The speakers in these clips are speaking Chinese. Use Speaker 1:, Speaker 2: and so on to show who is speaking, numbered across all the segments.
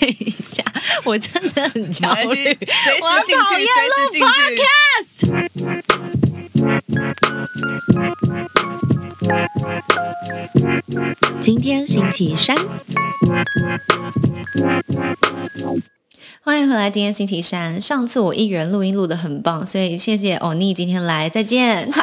Speaker 1: 等一下，我真的很焦虑，我
Speaker 2: 进去
Speaker 1: 讨厌录
Speaker 2: 随时进去
Speaker 1: podcast。今天星期三，欢迎回来。今天星期三，上次我一个人录音录的很棒，所以谢谢欧尼今天来，再见。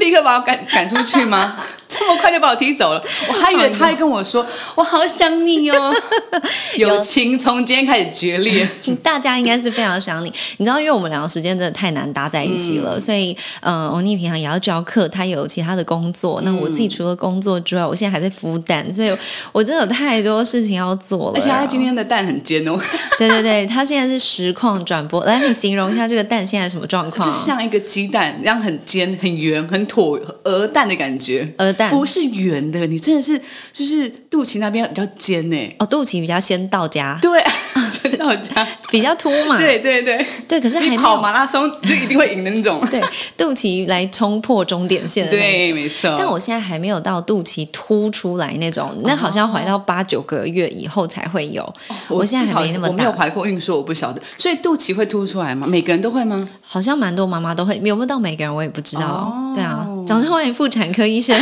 Speaker 2: 立刻把我赶赶出去吗？这么快就把我踢走了？我还以为他还跟我说我好想你哦，友情从今天开始决裂。
Speaker 1: 大家应该是非常想你，你知道，因为我们两个时间真的太难搭在一起了，所以，嗯、呃，欧尼平常也要教课，他有其他的工作。那我自己除了工作之外，我现在还在孵蛋，所以我真的有太多事情要做了。
Speaker 2: 而且他今天的蛋很尖哦，
Speaker 1: 对对对，他现在是实况转播。来，你形容一下这个蛋现在什么状况？
Speaker 2: 就像一个鸡蛋，一样很尖、很圆、很椭鹅蛋的感觉。
Speaker 1: 鹅蛋
Speaker 2: 不是圆的，你真的是就是肚脐那边比较尖呢。
Speaker 1: 哦，肚脐比较先到家，
Speaker 2: 对，先到家，
Speaker 1: 比较凸嘛。
Speaker 2: 对对对
Speaker 1: 对，可是还
Speaker 2: 跑马拉松就一定会赢的那种。
Speaker 1: 对，肚脐来冲破终点线的那
Speaker 2: 对，没错。
Speaker 1: 但我现在还没有到肚脐凸出来那种，那好像怀到八九个月以后才会有。我现在还没那么
Speaker 2: 我没有，怀过孕，所以我不晓得。所以肚脐会凸出来吗？每个人都会吗？
Speaker 1: 好像蛮多妈妈都会，有没有到每个人我也不知道。
Speaker 2: 哦
Speaker 1: 对啊，掌声欢迎妇产科医生。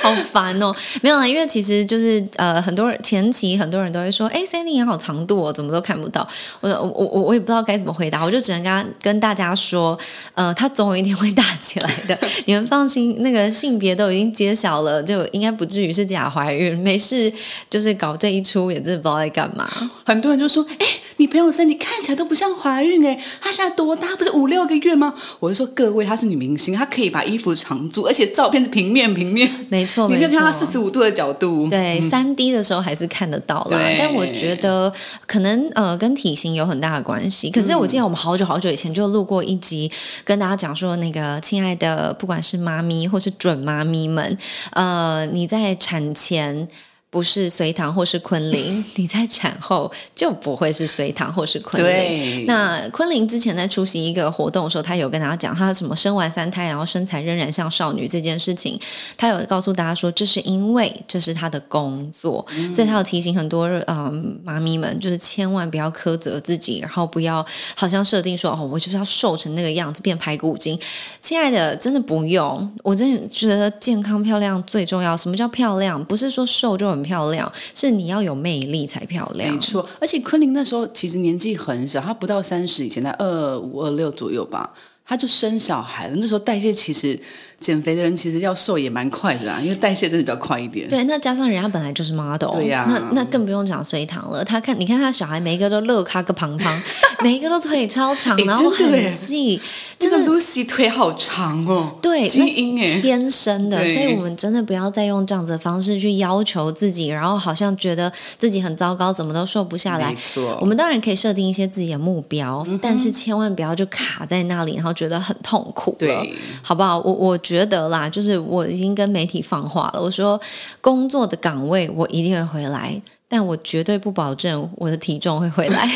Speaker 1: 好烦哦！没有啦，因为其实就是呃，很多人前期很多人都会说，哎，Sandy 也好长度哦，怎么都看不到。我我我我也不知道该怎么回答，我就只能跟他跟大家说，呃，他总有一天会大起来的，你们放心，那个性别都已经揭晓了，就应该不至于是假怀孕，没事，就是搞这一出也真的不知道在干嘛。
Speaker 2: 很多人就说：“哎，你朋友身体看起来都不像怀孕哎，她现在多大？不是五六个月吗？”我就说：“各位，她是女明星，她可以把衣服藏住，而且照片是平面平面，
Speaker 1: 没错，
Speaker 2: 你没有看到四十五度的角度。”
Speaker 1: 对，三 D 的时候还是看得到啦，但我觉得可能呃跟体型有很大的关系。可是我记得我们好久好久以前就录过一集，跟大家讲说，那个亲爱的，不管是妈咪或是准妈咪们，呃，你在产前。不是隋唐或是昆凌，你在产后就不会是隋唐或是昆凌。那昆凌之前在出席一个活动的时候，她有跟大家讲，她什么生完三胎，然后身材仍然像少女这件事情，她有告诉大家说，这是因为这是她的工作，所以她有提醒很多嗯妈咪们，就是千万不要苛责自己，然后不要好像设定说哦，我就是要瘦成那个样子，变排骨精。亲爱的，真的不用，我真的觉得健康漂亮最重要。什么叫漂亮？不是说瘦就很漂亮，是你要有魅力才漂亮。
Speaker 2: 没错，而且昆凌那时候其实年纪很小，她不到三十，以前在二五二六左右吧，她就生小孩了。那时候代谢其实减肥的人其实要瘦也蛮快的啊，因为代谢真的比较快一点。
Speaker 1: 对，那加上人家本来就是 model，
Speaker 2: 对呀
Speaker 1: 那那更不用讲隋唐了。他看，你看他小孩每一个都乐咖个胖胖，每一个都腿超长，然后很细，
Speaker 2: 这个
Speaker 1: 真的
Speaker 2: Lucy 腿好长哦，
Speaker 1: 对，
Speaker 2: 基因哎，
Speaker 1: 天生的，所以我们真的不要再用这样子的方式去要求自己，然后好像觉得自己很糟糕，怎么都瘦不下来
Speaker 2: 没。错，
Speaker 1: 我们当然可以设定一些自己的目标，但是千万不要就卡在那里，然后觉得很痛苦了
Speaker 2: 对，
Speaker 1: 好不好？我我觉得啦，就是我已经跟媒体放话了，我说工作的岗位我一定会回来，但我绝对不保证我的体重会回来。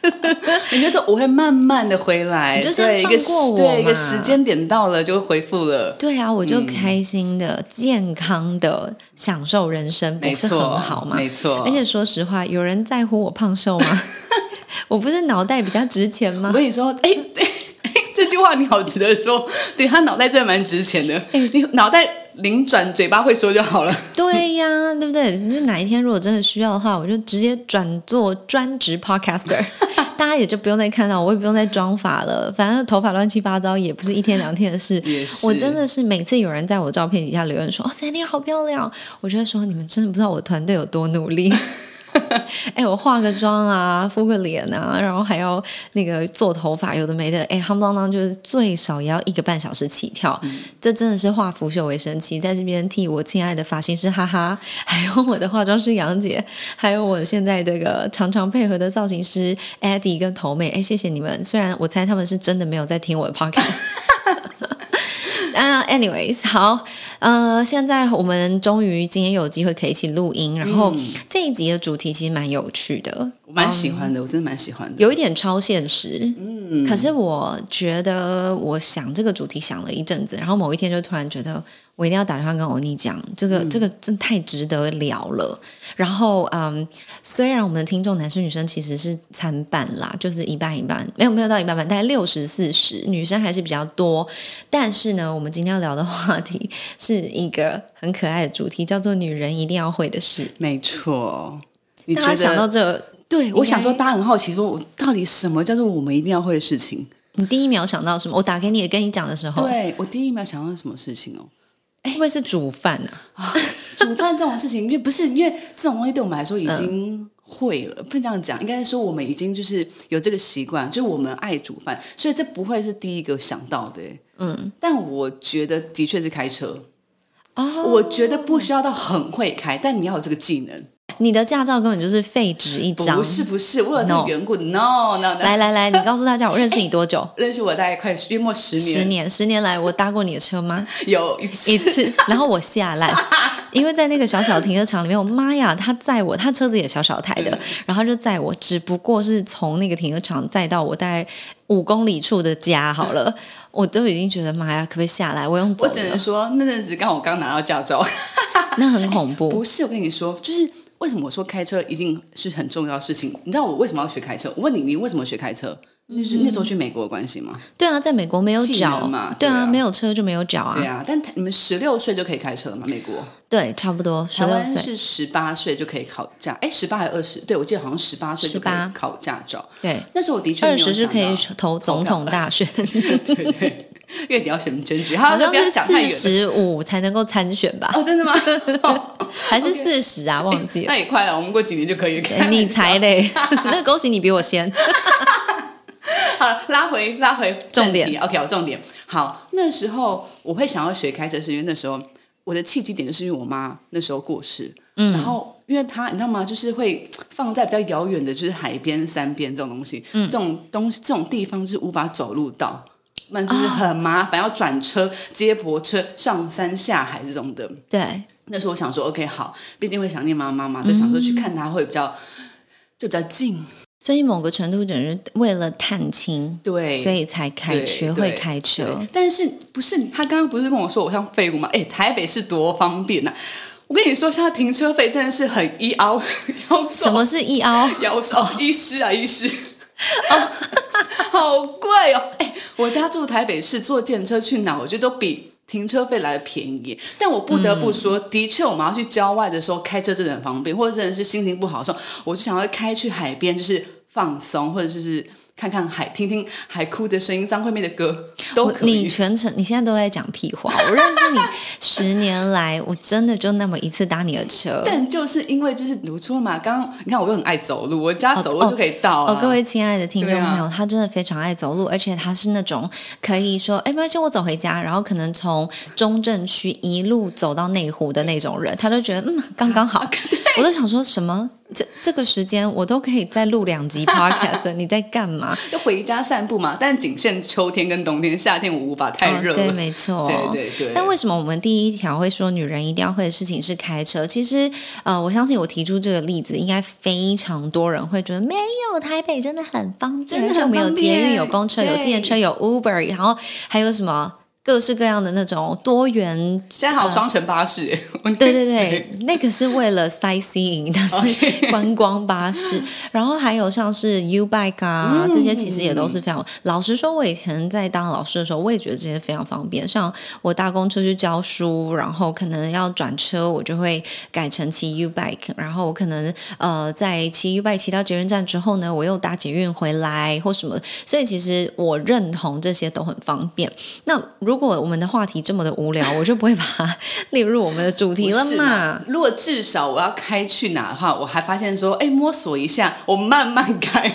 Speaker 2: 你就说我会慢慢的回来，对一个
Speaker 1: 放过我
Speaker 2: 对一个
Speaker 1: 嘛
Speaker 2: 时间点到了就会恢复了。
Speaker 1: 对啊，我
Speaker 2: 嗯
Speaker 1: 就开心的、健康的享受人生，不是
Speaker 2: 没错，
Speaker 1: 很好吗？
Speaker 2: 没错，
Speaker 1: 而且说实话，有人在乎我胖瘦吗？我不是脑袋比较值钱吗
Speaker 2: 我？跟你说，哎、句话你好值得说，对他脑袋真的蛮值钱的，
Speaker 1: 哎
Speaker 2: 你脑袋灵转，嘴巴会说就好了。
Speaker 1: 对呀，对不对？就哪一天如果真的需要的话，我就直接转做专职 podcaster，大家也就不用再看到我，也不用再装法了。反正头发乱七八糟，也不是一天两天的事。我真的是每次有人在我照片底下留言说：“哦，Sandy 好漂亮。”我就会说：“你们真的不知道我团队有多努力。” 哎，我化个妆啊，敷个脸啊，然后还要那个做头发，有的没的，哎，夯不啷当就是最少也要一个半小时起跳，这真的是化腐朽为神奇。在这边替我亲爱的发型师哈哈，还有我的化妆师杨姐，还有我现在这个常常配合的造型师 Eddie 跟头妹，哎，谢谢你们。虽然我猜他们是真的没有在听我的 podcast。啊、a n y w a y s 好，呃，现在我们终于今天有机会可以一起录音，然后这一集的主题其实蛮有趣的，
Speaker 2: 我蛮喜欢的，我真的蛮喜欢的。
Speaker 1: 有一点超现实。嗯，可是我觉得，我想这个主题想了一阵子，然后某一天就突然觉得，我一定要打电话跟欧尼讲，这个、这个真太值得聊了。然后，嗯，虽然我们的听众男生女生其实是参半啦，就是一半一半，没有没有到一半半，大概六十四十，女生还是比较多。但是呢，我们今天要聊的话题是一个很可爱的主题，叫做“女人一定要会的事
Speaker 2: 没错。你”。觉
Speaker 1: 大家想到
Speaker 2: 得？
Speaker 1: 这，
Speaker 2: 对，我想说，大家很好奇，说我到底什么叫做我们一定要会的事情？
Speaker 1: 你第一秒想到什么？我打给你跟你讲的时候，
Speaker 2: 对我第一秒想到什么事情哦？
Speaker 1: 会不会是煮饭啊？
Speaker 2: 煮饭这种事情，因为不是因为这种东西对我们来说已经会了，不能这样讲，应该说我们已经就是有这个习惯，就是我们爱煮饭，所以这不会是第一个想到的。嗯，但我觉得的确是开车，
Speaker 1: 哦，
Speaker 2: 我觉得不需要到很会开，但你要有这个技能。
Speaker 1: 你的驾照根本就是废纸一张
Speaker 2: 不。是不是，我有这个
Speaker 1: No
Speaker 2: 缘故。No No No，
Speaker 1: 来来来，你告诉大家，我认识你多久？
Speaker 2: 认识我大概快约莫十年，
Speaker 1: 十年，十年来我搭过你的车吗？
Speaker 2: 有一次
Speaker 1: 一次，然后我下来，因为在那个小小停车场里面，我妈呀，他载我，他车子也小小台的，然后就载我，只不过是从那个停车场载到我大概五公里处的家好了，我都已经觉得妈呀，可不可以下来？我用
Speaker 2: 我只能
Speaker 1: 的，
Speaker 2: 说那阵子刚好我刚拿到驾照。
Speaker 1: 那很恐怖。
Speaker 2: 不是，我跟你说，就是为什么我说开车一定是很重要的事情？你知道我为什么要学开车？我问你，你为什么学开车？就是那时候去美国的关系吗？
Speaker 1: 对啊，在美国没有
Speaker 2: 技
Speaker 1: 脚
Speaker 2: 嘛
Speaker 1: 对啊，
Speaker 2: 对啊
Speaker 1: 没有车就没有脚啊，
Speaker 2: 对啊，但你们十六岁就可以开车了吗？美国，
Speaker 1: 对，差不多十
Speaker 2: 台湾
Speaker 1: 六岁，
Speaker 2: 是十八岁就可以考驾，哎，十八还是二十？对，我记得好像十八岁就可以考驾照。
Speaker 1: 对，
Speaker 2: 那时候我的确没
Speaker 1: 二十是可以投总统大选，
Speaker 2: 对对，月底要选选举，好，不要
Speaker 1: 好像是。四十五才能够参选吧？
Speaker 2: 哦，真的吗？哦
Speaker 1: 还是四十啊？忘记了。
Speaker 2: 那也快了，我们过几年就可以。
Speaker 1: 哎你才嘞！那恭喜你比我先。
Speaker 2: 好，拉回拉回
Speaker 1: 重点
Speaker 2: OK，我重点。好，那时候我会想要学开车，是因为那时候我的契机点就是因为我妈那时候过世，嗯，然后因为她你知道吗？就是会放在比较遥远的，就是海边、山边这种东西，嗯，这种东西这种地方是无法走路到。那就是很麻烦，要转车、接驳车、上山下海这种的。
Speaker 1: 对，
Speaker 2: 那时候我想说，OK，好，毕竟会想念妈妈嘛，就想说去看她会比较，就比较近。
Speaker 1: 所以某个程度，等于为了探亲，
Speaker 2: 对，
Speaker 1: 所以才开
Speaker 2: 对
Speaker 1: 学会
Speaker 2: 对
Speaker 1: 开车。
Speaker 2: 但是不是他刚刚不是跟我说我像废物吗？哎，台北是多方便呐、我跟你说，现在停车费真的是很一凹，腰
Speaker 1: 什么是一凹？
Speaker 2: 腰手医师啊，医师。哦，好贵哦！哎，我家住台北市，坐电车去哪，我觉得都比停车费来的便宜。但我不得不说，的确，我们要去郊外的时候开车真的很方便，或者真的是心情不好的时候，我就想要开去海边，就是放松，或者就是看看海，听听海哭的声音，张惠妹的歌都
Speaker 1: 你
Speaker 2: 可以。
Speaker 1: 全程你现在都在讲屁话。我认识你 十年来，我真的就那么一次搭你的车。
Speaker 2: 但就是因为就是读书嘛，刚刚你看我又很爱走路，我家走路就可以到啊。
Speaker 1: 哦，各位亲爱的听众朋友，他真的非常爱走路，而且他是那种可以说，哎，没关系，我走回家，然后可能从中正区一路走到内湖的那种人，他都觉得嗯，刚刚好。我都想说什么，这这个时间我都可以再录两集 podcast，你在干嘛？
Speaker 2: 就回家散步嘛，但仅限秋天跟冬天，夏天我无法太热。
Speaker 1: 哦。对，没错。
Speaker 2: 对对对
Speaker 1: 但为什么我们第一条会说女人一定要会的事情是开车？其实，呃，我相信我提出这个例子，应该非常多人会觉得没有台北真的很方便，
Speaker 2: 真的
Speaker 1: 而且我们有捷运、有公车、有
Speaker 2: 对
Speaker 1: 计程车、有 Uber，然后还有什么各式各样的那种多元。
Speaker 2: 现在好双层巴士
Speaker 1: 对对对，那个是为了 sightseeing，它是观光巴士。然后还有像是 U Bike 啊，
Speaker 2: 嗯
Speaker 1: 这些其实也都是非常。老实说，我以前在当老师的时候，我也觉得这些非常方便。像我搭公车去教书，然后可能要转车，我就会改成骑 U Bike。然后我可能呃在骑 U Bike 骑到捷运站之后呢，我又搭捷运回来或什么。所以其实我认同这些都很方便。那如果我们的话题这么的无聊，我就不会把它列入我们的主题了嘛。
Speaker 2: 如果至少我要开去哪的话，我还发现说，哎，摸索一下，我慢慢开。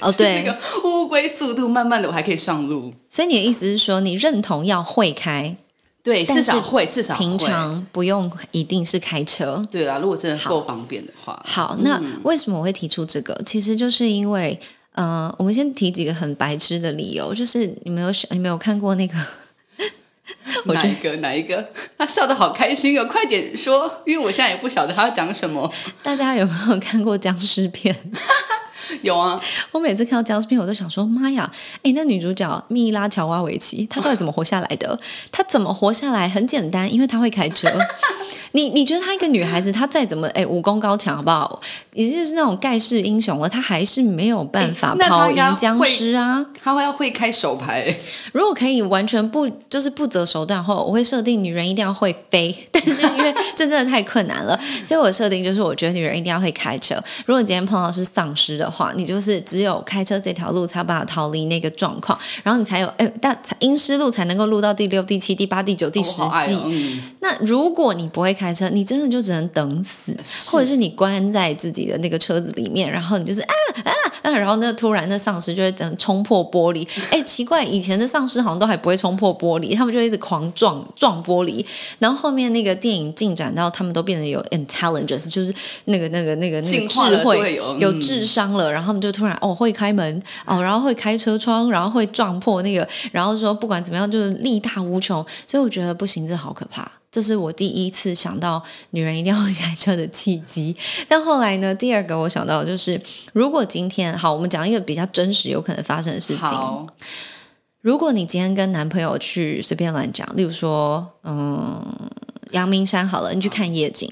Speaker 1: 哦，对，
Speaker 2: 那个乌龟速度，慢慢的我还可以上路。
Speaker 1: 所以你的意思是说，你认同要会开，
Speaker 2: 对，至少会，至少
Speaker 1: 平。常不用一定是开车。
Speaker 2: 对啦，如果真的够方便的话，
Speaker 1: 好，那为什么我会提出这个？其实就是因为，呃，我们先提几个很白痴的理由，就是你没有想，你没有看过那个，我
Speaker 2: 哪一个哪一个？他笑得好开心哦，快点说，因为我现在也不晓得他要讲什么。
Speaker 1: 大家有没有看过僵尸片？
Speaker 2: 有啊，
Speaker 1: 我每次看到僵尸片，我都想说：妈呀！哎，那女主角蜜拉乔瓦维奇，她到底怎么活下来的？她怎么活下来？很简单，因为她会开车。你你觉得她一个女孩子，她再怎么哎武功高强，好不好？已经是那种盖世英雄了，她还是没有办法跑赢僵尸啊！
Speaker 2: 她会要会开手牌。
Speaker 1: 如果可以完全不就是不择手段后，我会设定女人一定要会飞。但是因为这真的太困难了，所以我设定就是我觉得女人一定要会开车。如果今天碰到是丧尸的话，你就是只有开车这条路才有办法逃离那个状况，然后你才有哎，但阴湿路才能够录到第六、第七、第八、第九、第十季。那如果你不会开车，你真的就只能等死，或者是你关在自己的那个车子里面，然后你就是啊啊啊，然后那突然那丧尸就会等冲破玻璃。哎，奇怪，以前的丧尸好像都还不会冲破玻璃，他们就一直狂撞撞玻璃。然后后面那个电影进展到他们都变得有 intelligence，就是那个那个那个那个智慧有智商了，然后他们就突然哦会开门哦，然后会开车窗，然后会撞破那个，然后说不管怎么样就是力大无穷。所以我觉得不行，这好可怕。这是我第一次想到女人一定要会开车的契机。但后来呢，第二个我想到就是，如果今天好，我们讲一个比较真实有可能发生的事情。如果你今天跟男朋友去随便乱讲，例如说，嗯，阳明山好了，你去看夜景。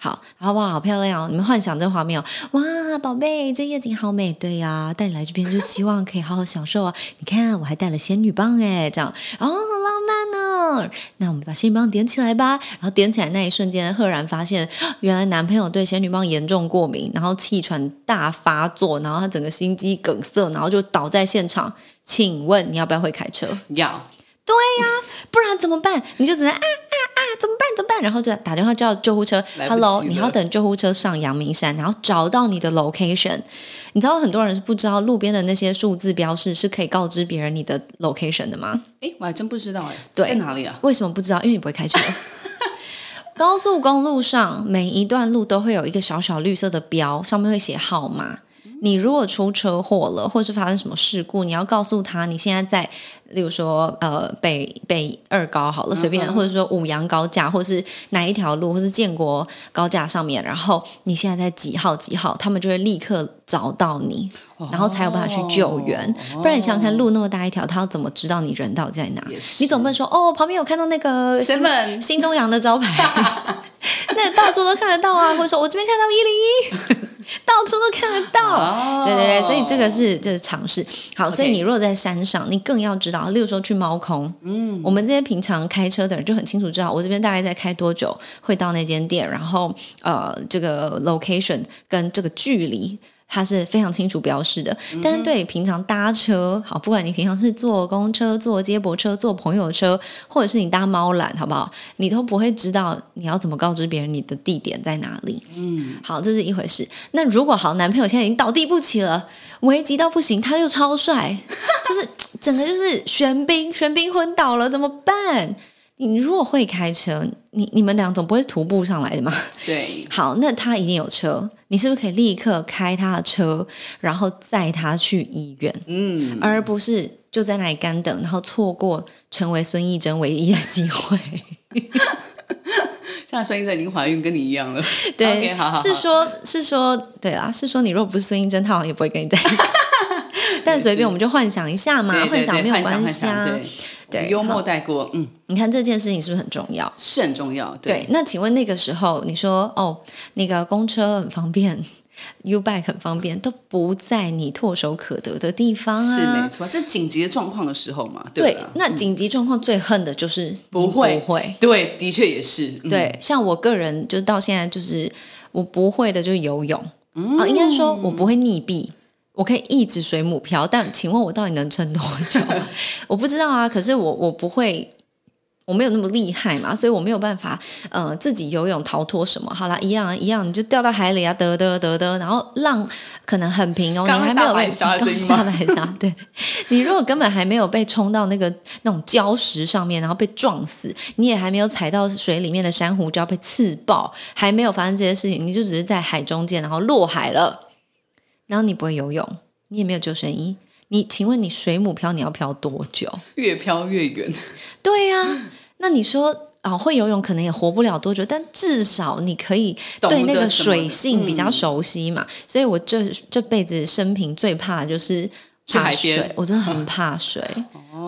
Speaker 1: 好，然后哇，好漂亮哦！你们幻想这画面哦，哇，宝贝，这夜景好美，对呀，带你来这边就希望可以好好享受啊。你看，我还带了仙女棒哎，这样哦，好浪漫呢。那我们把仙女棒点起来吧。然后点起来那一瞬间，赫然发现，原来男朋友对仙女棒严重过敏，然后气喘大发作，然后他整个心肌梗塞，然后就倒在现场。请问你要不要会开车？
Speaker 2: 要。
Speaker 1: 对呀，不然怎么办？你就只能啊啊啊，怎么办？怎么办？然后就打电话叫救护车。Hello，你要等救护车上阳明山，然后找到你的 location。你知道很多人是不知道路边的那些数字标示是可以告知别人你的 location 的吗？
Speaker 2: 哎，我还真不知道哎。
Speaker 1: 在
Speaker 2: 哪里啊？
Speaker 1: 为什么不知道？因为你不会开车。高速公路上每一段路都会有一个小小绿色的标，上面会写号码。你如果出车祸了，或是发生什么事故，你要告诉他你现在在，例如说呃北北二高好了，随便，或者说五羊高架，或是哪一条路，或是建国高架上面，然后你现在在几号几号，他们就会立刻找到你，然后才有办法去救援。不然你想想看，路那么大一条，他要怎么知道你人到在哪？你总不能说哦，旁边有看到那个新 新东阳的招牌，那到处都看得到啊，或者说我这边看到一零一。到处都看得到，对对对，所以这个是这是尝试。好，所以你如果在山上，你更要知道，例如说去猫空，嗯，我们这些平常开车的人就很清楚知道，我这边大概在开多久会到那间店，然后呃，这个 location 跟这个距离。它是非常清楚标示的，但是对平常搭车，好，不管你平常是坐公车、坐接驳车、坐朋友车，或者是你搭猫缆，好不好？你都不会知道你要怎么告知别人你的地点在哪里。嗯，好，这是一回事。那如果好，男朋友现在已经倒地不起了，危急到不行，他又超帅，就是整个就是玄冰，玄冰昏倒了，怎么办？你如果会开车，你你们俩总不会徒步上来的嘛？
Speaker 2: 对。
Speaker 1: 好，那他一定有车，你是不是可以立刻开他的车，然后载他去医院？嗯，而不是就在那里干等，然后错过成为孙艺珍唯一的机会。
Speaker 2: 现在孙艺珍已经怀孕，跟你一样了。
Speaker 1: 对，
Speaker 2: 好好。
Speaker 1: 是说，是说，对啊，是说，你如果不是孙艺珍，他好像也不会跟你在一起。但随便，我们就幻想一下嘛，幻想没有关系啊。对，
Speaker 2: 幽默带过，嗯，
Speaker 1: 你看这件事情是不是很重要？
Speaker 2: 是很重要，对。
Speaker 1: 那请问那个时候，你说哦，那个公车很方便，U bike 很方便，都不在你唾手可得的地方啊，
Speaker 2: 是没错。这紧急的状况的时候嘛，对。
Speaker 1: 那紧急状况最恨的就是
Speaker 2: 不会，
Speaker 1: 不会，
Speaker 2: 对，的确也是。
Speaker 1: 对，像我个人，就到现在就是我不会的，就是游泳啊，应该说我不会溺毙。我可以一直水母漂，但请问我到底能撑多久？我不知道啊。可是我我不会，我没有那么厉害嘛，所以我没有办法呃自己游泳逃脱什么。好啦，一样一样，你就掉到海里啊，得得得得，然后浪可能很平哦，你还没有被
Speaker 2: 刚
Speaker 1: 大白鲨，对你如果根本还没有被冲到那个那种礁石上面，然后被撞死，你也还没有踩到水里面的珊瑚礁被刺爆，还没有发生这些事情，你就只是在海中间，然后落海了。然后你不会游泳，你也没有救生衣，你请问你水母漂你要漂多久？
Speaker 2: 越漂越远。
Speaker 1: 对呀，那你说啊、会游泳可能也活不了多久，但至少你可以
Speaker 2: 懂
Speaker 1: 对那个水性比较熟悉嘛。所以我这这辈子生平最怕的就是怕水，我真的很怕水。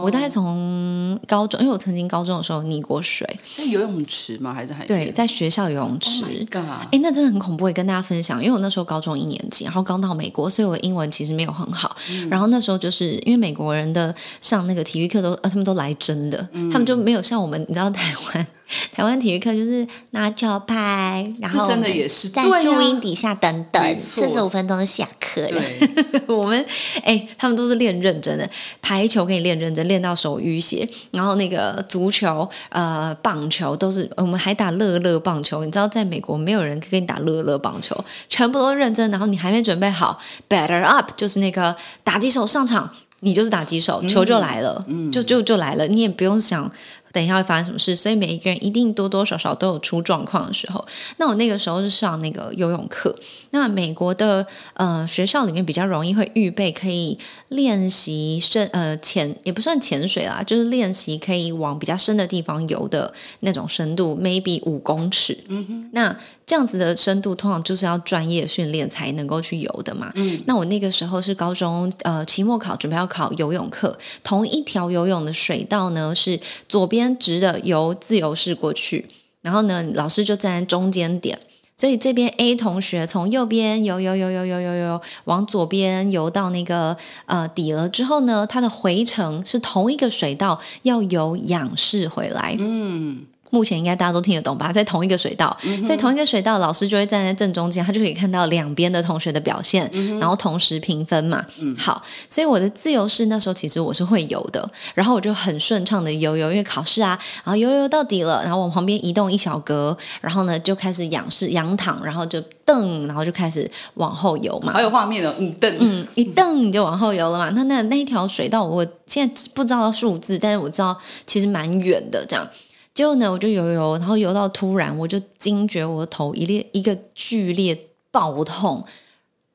Speaker 1: 我大概从高中，因为我曾经高中的时候溺过水，
Speaker 2: 在游泳池吗？还是海
Speaker 1: 对，在学校游泳池。
Speaker 2: ？Oh！
Speaker 1: 哎，那真的很恐怖，也跟大家分享。因为我那时候高中一年级，然后刚到美国，所以我英文其实没有很好。然后那时候就是因为美国人的上那个体育课都，呃，他们都来真的，他们就没有像我们，你知道台湾 台湾体育课就是拿球拍，然后
Speaker 2: 真的也是
Speaker 1: 在树荫底下等等，四十五分钟就下课了。
Speaker 2: 对，
Speaker 1: 我们哎、他们都是练认真的，排球可以练认真，练到手淤血。然后那个足球、呃棒球都是，我们还打乐乐棒球。你知道，在美国没有人跟你打乐乐棒球，全部都认真。然后你还没准备好，batter up，就是那个打击手上场，你就是打击手，球就来了，就就就来了，你也不用想。等一下会发生什么事，所以每一个人一定多多少少都有出状况的时候。那我那个时候是上那个游泳课，那美国的呃学校里面比较容易会预备可以练习深呃潜也不算潜水啦，就是练习可以往比较深的地方游的那种深度，maybe 五公尺。嗯哼，那这样子的深度通常就是要专业训练才能够去游的嘛。嗯，那我那个时候是高中呃期末考准备要考游泳课，同一条游泳的水道呢是左边直的游自由式过去，然后呢老师就站在中间点。所以这边 A 同学从右边游游游游游游游往左边游到那个呃底了之后呢，它的回程是同一个水道，要游仰视回来。嗯。目前应该大家都听得懂吧？在同一个水道，所以同一个水道，老师就会站在正中间，他就可以看到两边的同学的表现，然后同时评分嘛。好，所以我的自由式那时候其实我是会游的，然后我就很顺畅的游游，因为考试啊，然后游游到底了，然后往旁边移动一小格，然后呢就开始仰视仰躺，然后就蹬，然后就开始往后游嘛
Speaker 2: 好。有画面哦，嗯，瞪，
Speaker 1: 嗯，一蹬你就往后游了嘛。那那那一条水道，我现在不知道数字，但是我知道其实蛮远的。这样，结果呢，我就游游游，然后游到突然，我就惊觉我的头一列一个剧烈爆痛，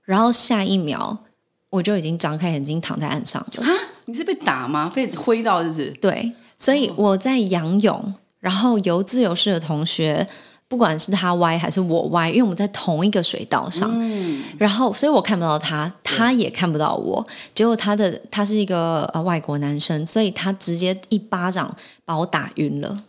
Speaker 1: 然后下一秒我就已经张开眼睛躺在岸上了。
Speaker 2: 啊，你是被打吗？被挥到就是？
Speaker 1: 对，所以我在仰泳，然后游自由式的同学，不管是他歪还是我歪，因为我们在同一个水道上，然后所以我看不到他，他也看不到我。结果他的他是一个呃外国男生，所以他直接一巴掌把我打晕了。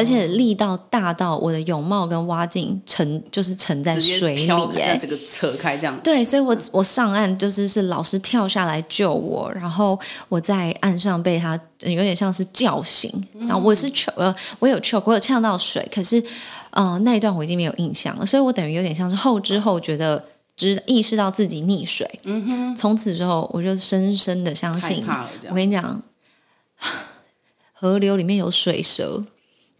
Speaker 1: 而且力道大到我的泳帽跟蛙镜沉，就是沉在水里耶，
Speaker 2: 这个扯开这样。
Speaker 1: 对，所以我我上岸就是是老师跳下来救我，然后我在岸上被他呃有点像是叫醒，然后我是 choke 呃我有 choke 我有呛到水，可是呃那一段我已经没有印象了，所以我等于有点像是后知后觉的。知意识到自己溺水，嗯哼，从此之后我就深深的相信。我跟你讲，河流里面有水蛇，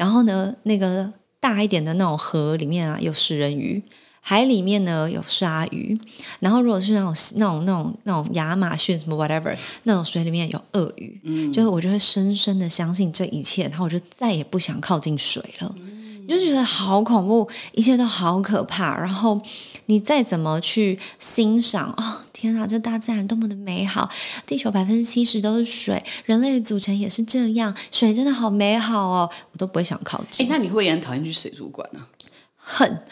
Speaker 1: 然后呢，那个大一点的那种河里面啊有食人鱼，海里面呢有鲨鱼，然后如果是那种那种那种那种亚马逊什么 whatever 那种水里面有鳄鱼，嗯，就是我就会深深的相信这一切，然后我就再也不想靠近水了。你就觉得好恐怖，一切都好可怕。然后你再怎么去欣赏，哦，天哪，这大自然多么的美好！地球百分之七十都是水，人类的组成也是这样，水真的好美好哦，我都不会想靠
Speaker 2: 哎
Speaker 1: 近，，
Speaker 2: 那你会也很讨厌去水族馆呢？
Speaker 1: 很，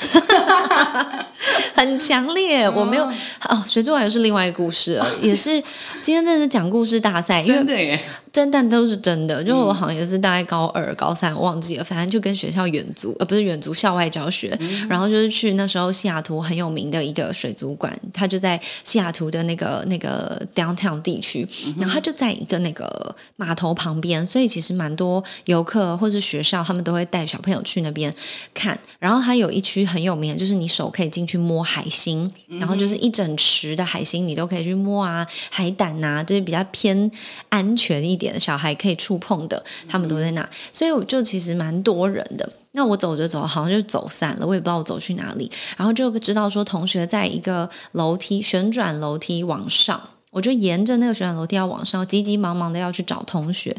Speaker 1: 很强烈。我没有哦，水族馆又是另外一个故事了，也是今天这是讲故事大赛，因为但都是真的，就我好像也是大概高二、高三我忘记了，反正就跟学校远足，呃，不是远足，校外教学，然后就是去那时候西雅图很有名的一个水族馆，它就在西雅图的那个那个 downtown 地区，然后它就在一个那个码头旁边，所以其实蛮多游客或是学校他们都会带小朋友去那边看，然后它有一区很有名的，就是你手可以进去摸海星，然后就是一整池的海星你都可以去摸啊，海胆呐、就是比较偏安全一点的小孩可以触碰的，他们都在那，所以我就其实蛮多人的。那我走着走，好像就走散了，我也不知道我走去哪里。然后就知道说，同学在一个楼梯旋转楼梯往上，我就沿着那个旋转楼梯要往上，急急忙忙的要去找同学。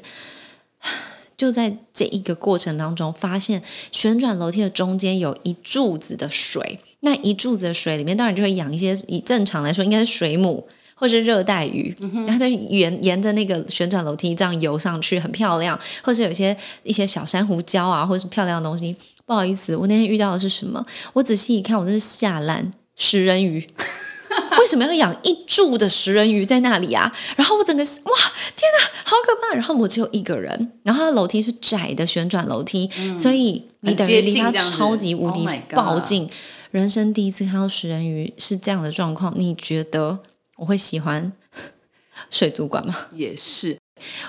Speaker 1: 就在这一个过程当中，发现旋转楼梯的中间有一柱子的水，那一柱子的水里面当然就会养一些，以正常来说应该是水母或是热带鱼，然后就沿沿着那个旋转楼梯这样游上去，很漂亮。或是有些一些小珊瑚礁啊，或是漂亮的东西。不好意思，我那天遇到的是什么？我仔细一看，我真是下烂食人鱼。为什么要养一柱的食人鱼在那里啊？然后我整个哇，天哪，好可怕！然后我只有一个人，然后楼梯是窄的旋转楼梯，所以你等于离它超级无敌爆近。人生第一次看到食人鱼是这样的状况，你觉得我会喜欢水族馆吗？
Speaker 2: 也是，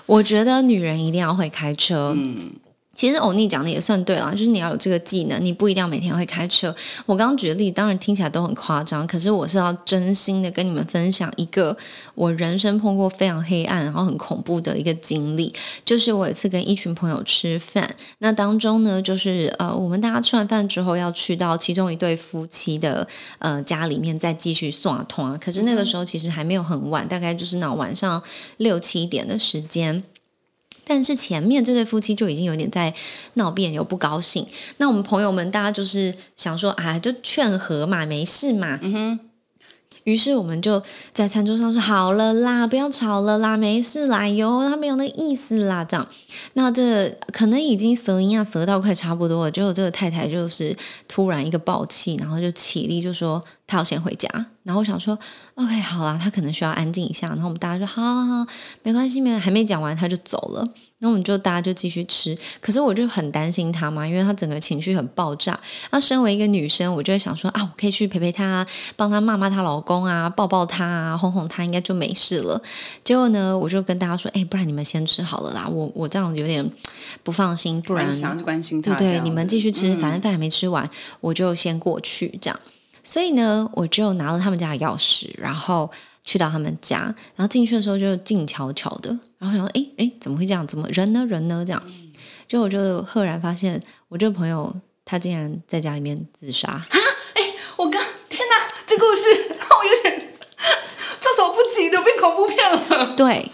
Speaker 1: 我觉得女人一定要会开车。嗯。其实欧尼讲的也算对了，就是你要有这个技能，你不一定要每天会开车。我刚刚举的例，当然听起来都很夸张，可是我是要真心的跟你们分享一个我人生碰过非常黑暗然后很恐怖的一个经历。就是我有一次跟一群朋友吃饭，那当中呢，就是呃，我们大家吃完饭之后要去到其中一对夫妻的呃家里面再继续耍团，可是那个时候其实还没有很晚，大概就是那晚上六七点的时间。但是前面这对夫妻就已经有点在闹别扭、不高兴。那我们朋友们大家就是想说啊，就劝和嘛，没事嘛。于是我们就在餐桌上说：“好了啦，不要吵了啦，没事啦，哟，他没有那个意思啦。”这样，那这可能已经舌音啊舌到快差不多了。结果这个太太就是突然一个暴气，然后就起立就说：“她要先回家。”然后我想说：“OK，好啦，她可能需要安静一下。”然后我们大家说：“好好好，没关系，没还没讲完，他就走了。”那我们就大家就继续吃，可是我就很担心她嘛，因为她整个情绪很爆炸。那身为一个女生，我就会想说啊，我可以去陪陪她，帮她骂骂她老公啊，抱抱她啊，哄哄她，应该就没事了。结果呢，我就跟大家说，哎，不然你们先吃好了啦，我我这样有点不放心，不然
Speaker 2: 想关心她，
Speaker 1: 对对，你们继续吃，反正饭还没吃完，我就先过去这样。所以呢，我就拿了他们家的钥匙，然后。去到他们家，然后进去的时候就静悄悄的，然后想说：“哎哎，怎么会这样？怎么人呢？人呢？这样，就我就赫然发现，我这个朋友他竟然在家里面自杀啊！
Speaker 2: 哎，我刚天哪，这故事让我有点 措手不及的，变恐怖片了。
Speaker 1: 对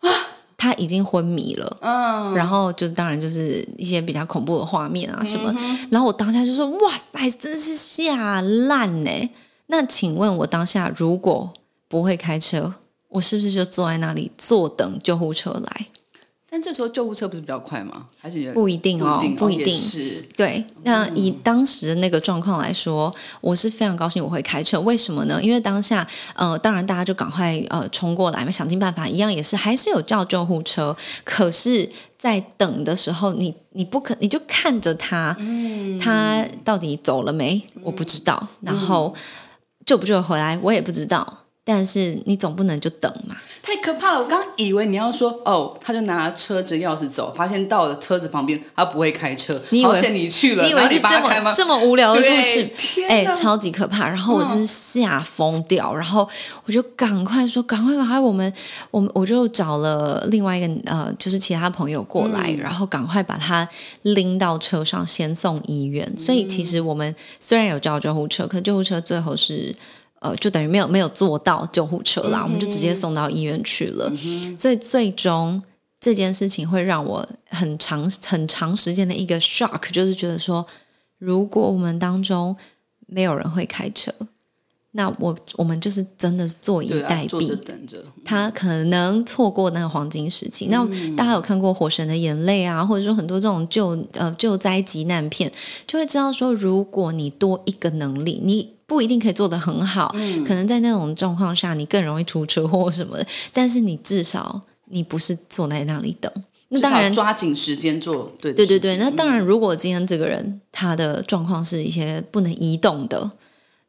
Speaker 1: 啊，他已经昏迷了，嗯，然后就当然就是一些比较恐怖的画面啊什么，然后我当下就说：哇塞，真是吓烂呢！那请问我当下如果不会开车，我是不是就坐在那里坐等救护车来？
Speaker 2: 但这时候救护车不是比较快吗？还是
Speaker 1: 不一定哦，不一定
Speaker 2: 是。
Speaker 1: 对，那以当时的那个状况来说，我是非常高兴我会开车。为什么呢？因为当下，呃，当然大家就赶快呃冲过来嘛，想尽办法，一样也是还是有叫救护车。可是，在等的时候，你你不可你就看着他，他到底走了没？我不知道。然后救不救回来，我也不知道。但是你总不能就等嘛？
Speaker 2: 太可怕了！我刚以为你要说哦，他就拿车子钥匙走，发现到了车子旁边，他不会开车。
Speaker 1: 你以为
Speaker 2: 你去了？
Speaker 1: 你以为是这么这么无聊的故事？
Speaker 2: 哎，
Speaker 1: 超级可怕！然后我真是吓疯掉，然后我就赶快说，赶快赶快，我们我们我就找了另外一个呃，就是其他朋友过来，然后赶快把他拎到车上，先送医院。所以其实我们虽然有叫救护车，可救护车最后是。呃，就等于没有没有坐到救护车啦，我们就直接送到医院去了。所以最终这件事情会让我很长很长时间的一个 shock，就是觉得说，如果我们当中没有人会开车，那我我们就是真的是坐以待毙，
Speaker 2: 等着
Speaker 1: 他可能错过那个黄金时期。那大家有看过《火神的眼泪》啊，或者说很多这种救呃救灾急难片，就会知道说，如果你多一个能力，你。不一定可以做得很好，可能在那种状况下你更容易出车祸什么的。但是你至少你不是坐在那里等，那当然
Speaker 2: 抓紧时间做。对
Speaker 1: 对对对，那当然，如果今天这个人他的状况是一些不能移动的。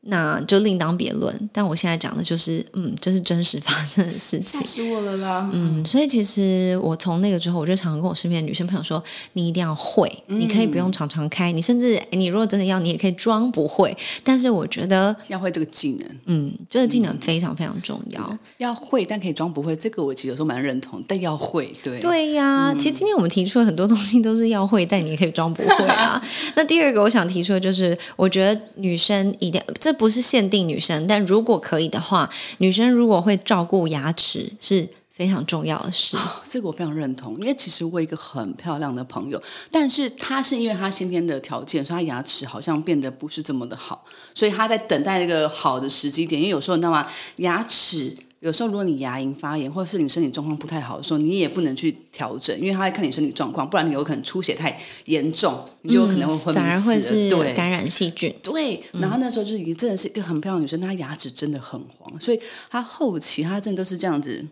Speaker 1: 那就另当别论，但我现在讲的就是，嗯，这是真实发生的事情。吓
Speaker 2: 死我了啦！
Speaker 1: 嗯，所以其实我从那个之后，我就常常跟我身边的女生朋友说，你一定要会，你可以不用常常开，你甚至你如果真的要，你也可以装不会。但是我觉得
Speaker 2: 要会这个技能，
Speaker 1: 嗯，这个技能非常非常重要。
Speaker 2: 要会，但可以装不会，这个我其实有时候蛮认同。但要会，对
Speaker 1: 对呀。其实今天我们提出了很多东西，都是要会，但你也可以装不会啊。那第二个我想提出的就是，我觉得女生一定这。不是限定女生，但如果可以的话，女生如果会照顾牙齿是非常重要的事。
Speaker 2: 这个我非常认同，因为其实我一个很漂亮的朋友，但是她是因为她先天的条件，所以她牙齿好像变得不是这么的好，所以她在等待一个好的时机点。因为有时候你知道吗，牙齿有时候如果你牙龈发炎，或者是你身体状况不太好的时候，你也不能去调整，因为他会看你身体状况，不然你有可能出血太严重，你就有可能会昏迷
Speaker 1: 反而会是
Speaker 2: 对
Speaker 1: 感染细菌。
Speaker 2: 对，然后那时候就是一真的是一个很漂亮女生，她牙齿真的很黄，所以她后期她真的都是这样子，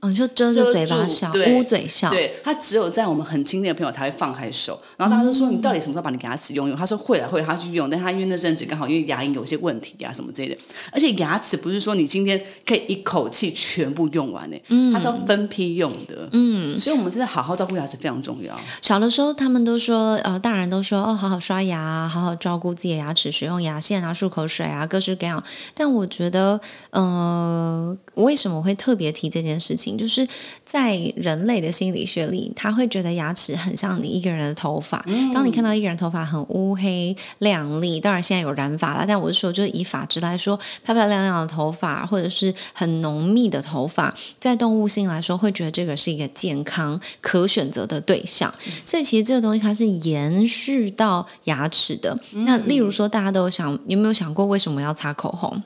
Speaker 1: 哦，就遮着嘴巴笑，捂嘴笑。
Speaker 2: 对她只有在我们很亲近的朋友才会放开手，然后大家都说你到底什么时候把你牙齿用用？她说会了会了，她去用，但她因为那阵子刚好因为牙龈有些问题啊什么之类的，而且牙齿不是说你今天可以一口气全部用完呢，嗯，它是要分批用的，嗯，所以我们真的好好照顾牙齿非常重要。
Speaker 1: 小的时候，他们都说，呃，大人都说，哦，好好刷牙啊，好好照顾自己的牙齿，使用牙线啊、漱口水啊，各式各样。但我觉得，呃，为什么会特别提这件事情？就是在人类的心理学里，他会觉得牙齿很像你一个人的头发。当你看到一个人头发很乌黑亮丽，当然现在有染发了，但我是说，就是以发质来说，漂漂亮亮的头发，或者是很浓密的头发，在动物性来说，会觉得这个是一个健康可选择的对象。所以其实这个东西它是延续到牙齿的。那例如说，大家都有想有没有想过为什么要擦口红？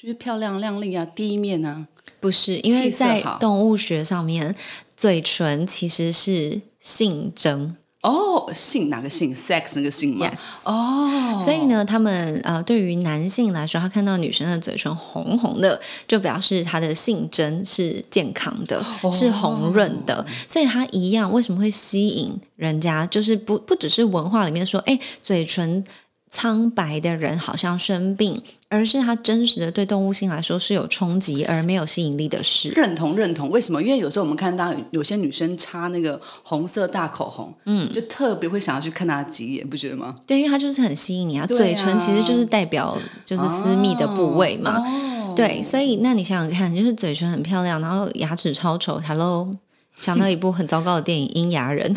Speaker 2: 就是漂亮靓丽啊，第一面啊，
Speaker 1: 不是，因为在
Speaker 2: 好
Speaker 1: 动物学上面，嘴唇其实是性征。
Speaker 2: 哦，性哪个性？sex 那个性吗哦，
Speaker 1: 所以呢，他们呃，对于男性来说，他看到女生的嘴唇红红的，就表示他的性征是健康的，是红润的。所以他一样，为什么会吸引人家？就是不不只是文化里面说，哎，嘴唇苍白的人好像生病，而是它真实的对动物性来说是有冲击而没有吸引力的事。
Speaker 2: 认同认同，为什么？因为有时候我们看到有些女生擦那个红色大口红，嗯，就特别会想要去看她几眼，不觉得吗？
Speaker 1: 对，因为它就是很吸引你啊，
Speaker 2: 啊
Speaker 1: 嘴唇其实就是代表就是私密的部位嘛。
Speaker 2: 哦，
Speaker 1: 对，所以那你想想看，就是嘴唇很漂亮，然后牙齿超丑，Hello，想到一部很糟糕的电影《阴牙人》，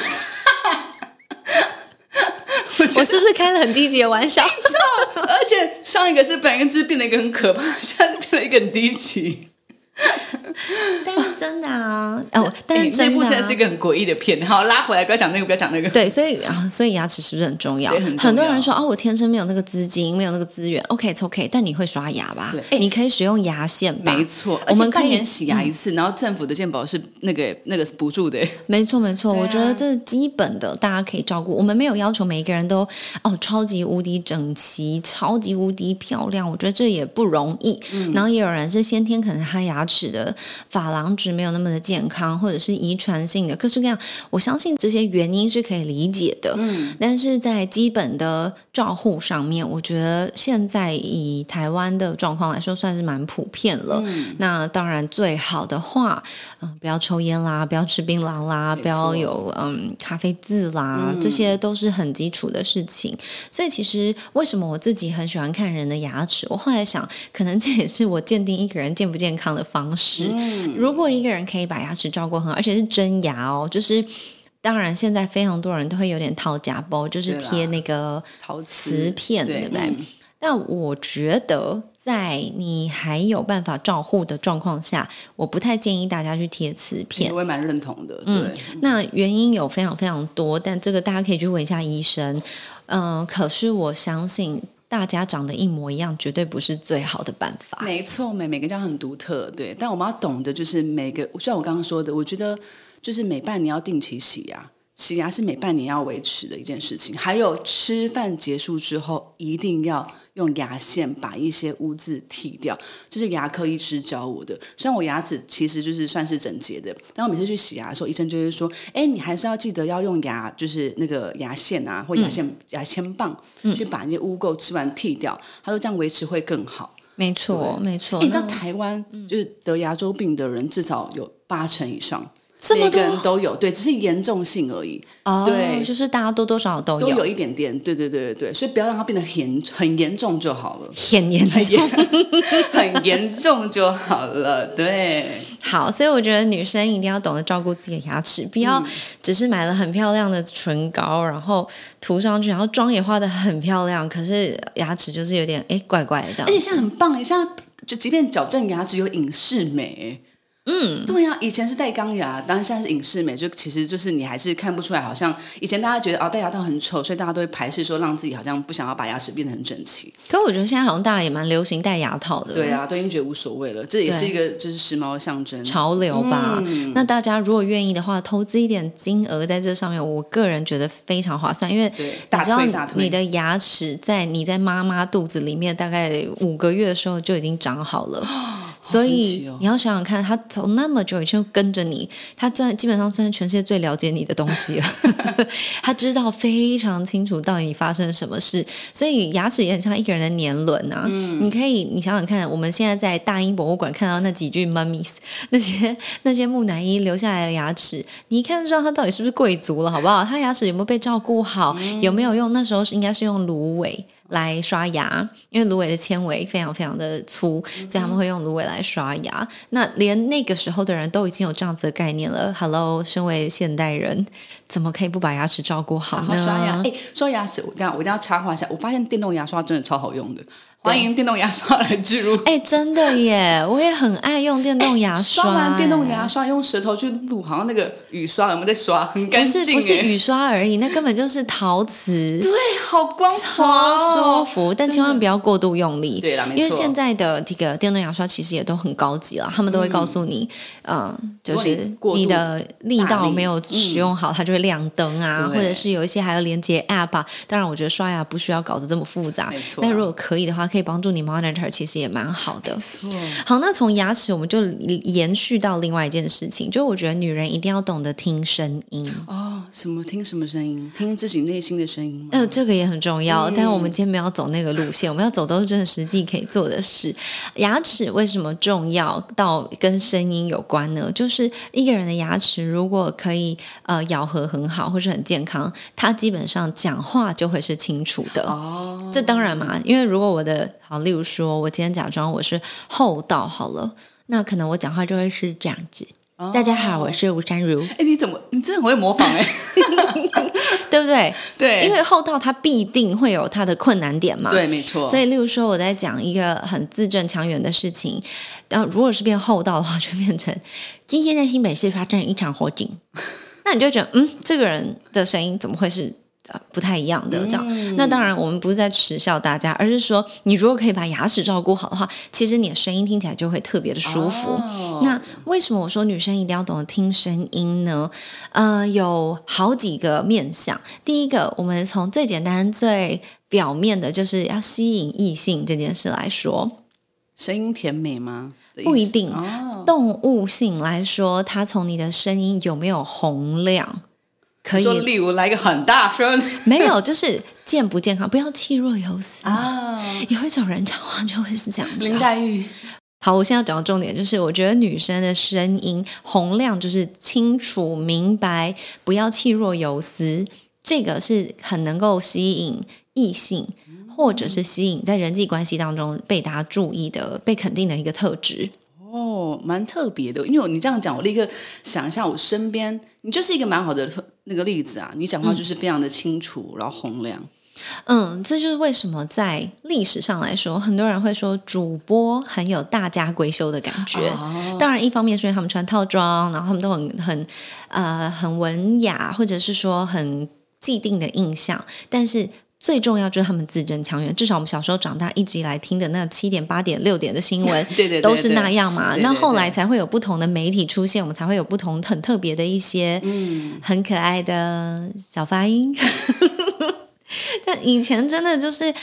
Speaker 1: 我是不是开了很低级的玩笑？
Speaker 2: 而且上一个是百分之变得一个很可怕，现在变得一个很低级。
Speaker 1: 但是真的啊，哦，但是
Speaker 2: 哎那
Speaker 1: 真的、啊
Speaker 2: 部真的是一。个很诡异的片。好，拉回来，不要讲那个，不要讲那个。
Speaker 1: 对，所以啊，所以牙齿是不是很重要？
Speaker 2: 很重要
Speaker 1: 多人说啊，我天生没有那个资金，没有那个资源。OK，it's OK，但你会刷牙吧？
Speaker 2: 对哎
Speaker 1: 你可以使用牙线吧？
Speaker 2: 没错，
Speaker 1: 我们可以
Speaker 2: 洗牙一次，然后政府的健保是那个那个是补助的。
Speaker 1: 没错，没错，
Speaker 2: 啊
Speaker 1: 我觉得这是基本的，大家可以照顾。我们没有要求每一个人都哦超级无敌整齐、超级无敌漂亮，我觉得这也不容易。
Speaker 2: 嗯
Speaker 1: 然后也有人是先天可能他牙齿的珐琅质没有那么的健康，或者是遗传性的各式各样，我相信这些原因是可以理解的。嗯，但是在基本的照护上面，我觉得现在以台湾的状况来说，算是蛮普遍了。
Speaker 2: 嗯
Speaker 1: 那当然最好的话，嗯、不要抽烟啦，不要吃槟榔啦，不要有嗯咖啡渍啦，这些都是很基础的事情。所以其实为什么我自己很喜欢看人的牙齿？我后来想，可能这也是我鉴定一个人健不健康的方式。如果一个人可以把牙齿照顾很好，而且是真牙哦，就是。当然，现在非常多人都会有点套假包，就是贴那个
Speaker 2: 陶
Speaker 1: 瓷片，对不对？
Speaker 2: 嗯
Speaker 1: 但我觉得，在你还有办法照护的状况下，我不太建议大家去贴瓷片。
Speaker 2: 我也蛮认同的。对，
Speaker 1: 那原因有非常非常多，但这个大家可以去问一下医生。嗯、可是我相信大家长得一模一样，绝对不是最好的办法。
Speaker 2: 没错，每每个家很独特，对。但我们要懂得，就是每个，就像我刚刚说的，我觉得就是每半年要定期洗呀，洗牙是每半年要维持的一件事情。还有吃饭结束之后，一定要用牙线把一些污渍剔掉，这是牙科医师教我的。虽然我牙齿其实就是算是整洁的，但我每次去洗牙的时候，医生就会说：“哎，你还是要记得要用牙，就是那个牙线啊，或牙线、牙签棒，去把那些污垢吃完剔掉。”他说这样维持会更好。
Speaker 1: 没错，没错。
Speaker 2: 欸你知道台湾就是得牙周病的人至少有八成以上，
Speaker 1: 这么
Speaker 2: 多。人都有，对，只是严重性而已，
Speaker 1: 哦，
Speaker 2: 对。
Speaker 1: 就是大家多多少少都有。
Speaker 2: 都
Speaker 1: 有，
Speaker 2: 一点点，对对对对。对，所以不要让它变得很很严重就好了，
Speaker 1: 很严重。
Speaker 2: 很严重就好了，对，
Speaker 1: 好，所以我觉得女生一定要懂得照顾自己的牙齿，不要只是买了很漂亮的唇膏，然后涂上去，然后妆也化的很漂亮，可是牙齿就是有点哎怪怪的这样。
Speaker 2: 而且。现在很棒哎，现在就即便矫正牙齿有隐适美，嗯，对呀、以前是戴钢牙，当然现在是隐适美，就其实就是你还是看不出来，好像以前大家觉得哦戴牙套很丑，所以大家都会排斥说让自己好像不想要把牙齿变得很整齐。
Speaker 1: 可我觉得现在好像大家也蛮流行戴牙套的，
Speaker 2: 对啊，都已经觉得无所谓了，这也是一个就是时髦的象征。
Speaker 1: 潮流吧。
Speaker 2: 嗯
Speaker 1: 那大家如果愿意的话，投资一点金额在这上面，我个人觉得非常划算，因为
Speaker 2: 对，
Speaker 1: 你知道。你的牙齿在你在妈妈肚子里面大概五个月的时候就已经长好了。所以
Speaker 2: 哦
Speaker 1: 你要想想看，他从那么久以前就跟着你，他算基本上算是全世界最了解你的东西了。他知道非常清楚到底发生了什么事，所以牙齿也很像一个人的年轮啊。
Speaker 2: 嗯
Speaker 1: 你可以，你想想看，我们现在在大英博物馆看到那几具 mummies，那些那些木乃伊留下来的牙齿，你一看就知道他到底是不是贵族了，好不好？他牙齿有没有被照顾好？
Speaker 2: 嗯
Speaker 1: 有没有用？那时候是应该是用芦苇。来刷牙，因为芦苇的纤维非常非常的粗，所以他们会用芦苇来刷牙。那连那个时候的人都已经有这样子的概念了。Hello，身为现代人，怎么可以不把牙齿照顾好
Speaker 2: 然后
Speaker 1: 呢？
Speaker 2: 刷牙，哎，说牙齿，我等一下我一定要插话一下，我发现电动牙刷真的超好用的，欢迎电动牙刷来置入。
Speaker 1: 哎、真的耶，我也很爱用电动牙刷、
Speaker 2: 刷完电动牙
Speaker 1: 哎
Speaker 2: 刷，用舌头去撸，好像那个雨刷有没有在刷？很干
Speaker 1: 不
Speaker 2: 净不
Speaker 1: 是不是雨刷而已，那根本就是陶瓷。
Speaker 2: 对，好光滑
Speaker 1: 超舒
Speaker 2: 哦。
Speaker 1: 服，但千万不要过度用力。
Speaker 2: 对啦没错
Speaker 1: 因为现在的这个电动牙刷其实也都很高级了，他们都会告诉你，嗯、就是
Speaker 2: 你
Speaker 1: 的力道没有使用好，它就会亮灯啊，或者是有一些还要连接 App 啊。当然，我觉得刷牙不需要搞得这么复杂
Speaker 2: 没，错
Speaker 1: 但如果可以的话，可以帮助你 monitor，其实也蛮好的。
Speaker 2: 错，
Speaker 1: 好，那从牙齿我们就延续到另外一件事情，就我觉得女人一定要懂得听声音。
Speaker 2: 哦，什么听什么声音？听自己内心的声音吗？
Speaker 1: 呃，这个也很重要，
Speaker 2: 嗯
Speaker 1: 但是我们今天没有走那个路线，我们要走都是真的实际可以做的事。牙齿为什么重要到跟声音有关呢？就是一个人的牙齿如果可以呃咬合很好或是很健康，他基本上讲话就会是清楚的。
Speaker 2: 哦，
Speaker 1: 这当然嘛，因为如果我的好，例如说我今天假装我是厚道好了，那可能我讲话就会是这样子。大家好，我是吴山如，
Speaker 2: 哎，你怎么？你真的很会模仿哎。
Speaker 1: 对不对？
Speaker 2: 对，
Speaker 1: 因为厚道它必定会有它的困难点嘛。
Speaker 2: 对，没错。
Speaker 1: 所以，例如说，我在讲一个很字正腔圆的事情，然后如果是变厚道的话，就变成今天在新北市发生了一场火警，那你就觉得，嗯，这个人的声音怎么会是？呃，不太一样的这样，那当然我们不是在耻笑大家，而是说你如果可以把牙齿照顾好的话，其实你的声音听起来就会特别的舒服。
Speaker 2: 哦
Speaker 1: 那为什么我说女生一定要懂得听声音呢？呃，有好几个面向。第一个，我们从最简单、最表面的，就是要吸引异性这件事来说，
Speaker 2: 声音甜美吗？
Speaker 1: 不一定
Speaker 2: 哦。
Speaker 1: 动物性来说，它从你的声音有没有洪亮，可
Speaker 2: 说，
Speaker 1: 以
Speaker 2: 例如来一个很大声
Speaker 1: 没有，就是健不健康，不要气若游丝。
Speaker 2: 啊，
Speaker 1: 有一种人讲话就会是这样子、
Speaker 2: 林
Speaker 1: 啊。
Speaker 2: 黛玉
Speaker 1: 好，我现在要讲的重点就是，我觉得女生的声音洪亮，就是清楚明白，不要气若游丝，这个是很能够吸引异性，或者是吸引在人际关系当中被大家注意的、被肯定的一个特质。
Speaker 2: 哦，蛮特别的。因为你这样讲，我立刻想一下我身边，你就是一个蛮好的那个例子啊。你讲话就是非常的清楚，然后洪亮。
Speaker 1: 嗯，这就是为什么在历史上来说，很多人会说主播很有大家闺秀的感觉。
Speaker 2: 哦
Speaker 1: 当然，一方面是因为他们穿套装，然后他们都很很呃很文雅，或者是说很既定的印象，但是。最重要就是他们字正腔圆，至少我们小时候长大一直以来听的那七点、八点、六点的新闻，
Speaker 2: 对对对
Speaker 1: 都是那样嘛。那后来才会有不同的媒体出现，我们才会有不同很特别的一些
Speaker 2: 嗯，
Speaker 1: 很可爱的小发音。但以前真的就是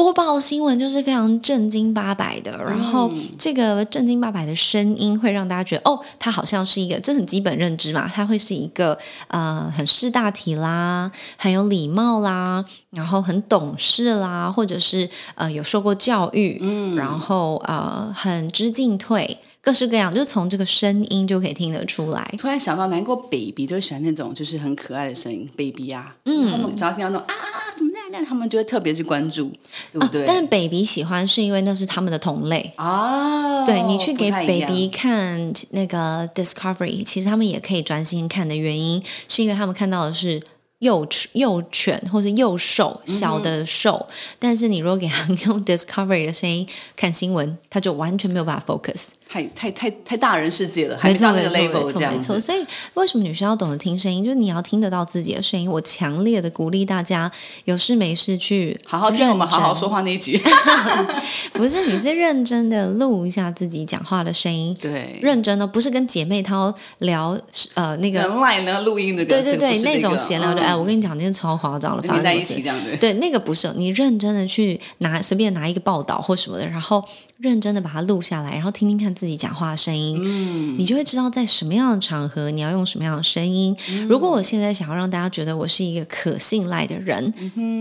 Speaker 1: 播报新闻就是非常正经八百的，然后这个正经八百的声音会让大家觉得哦，他好像是一个这很基本认知嘛，他会是一个呃很识大体啦，很有礼貌啦，然后很懂事啦，或者是呃有受过教育，嗯，然后呃很知进退。各式各样，就从这个声音就可以听得出来。
Speaker 2: 突然想到，难过 baby 就喜欢那种就是很可爱的声音，baby 啊，嗯，他们只要听到那种啊怎么那样，他们就会特别去关注，对不对？
Speaker 1: 啊但是 baby 喜欢是因为那是他们的同类。
Speaker 2: 啊，
Speaker 1: 对你去给 baby 看那个 Discovery，其实他们也可以专心看的原因，是因为他们看到的是幼幼犬或是幼兽小的兽，但是你如果给它 用 Discovery 的声音看新闻，它就完全没有办法 focus。
Speaker 2: 太太太太大人世界了，还
Speaker 1: 没
Speaker 2: 到那个 level 这
Speaker 1: 错，
Speaker 2: 样
Speaker 1: 没错。所以为什么女生要懂得听声音？就是你要听得到自己的声音。我强烈的鼓励大家，有事没事去
Speaker 2: 好好听我们好好说话那一集。
Speaker 1: 不是，你是认真的录一下自己讲话的声音，
Speaker 2: 对，
Speaker 1: 认真的，不是跟姐妹淘聊呃那个，
Speaker 2: 能赖呢录音这个，
Speaker 1: 对对对，
Speaker 2: 这个
Speaker 1: 那种闲聊的，
Speaker 2: 嗯
Speaker 1: 哎，我跟你讲，今天超夸张了，发
Speaker 2: 连在一
Speaker 1: 生什么事
Speaker 2: 起这样子。
Speaker 1: 对，那个不是你认真的去拿随便拿一个报道或什么的，然后认真的把它录下来，然后听听看自己讲话的声音，嗯，你就会知道在什么样的场合你要用什么样的声音。如果我现在想要让大家觉得我是一个可信赖的人，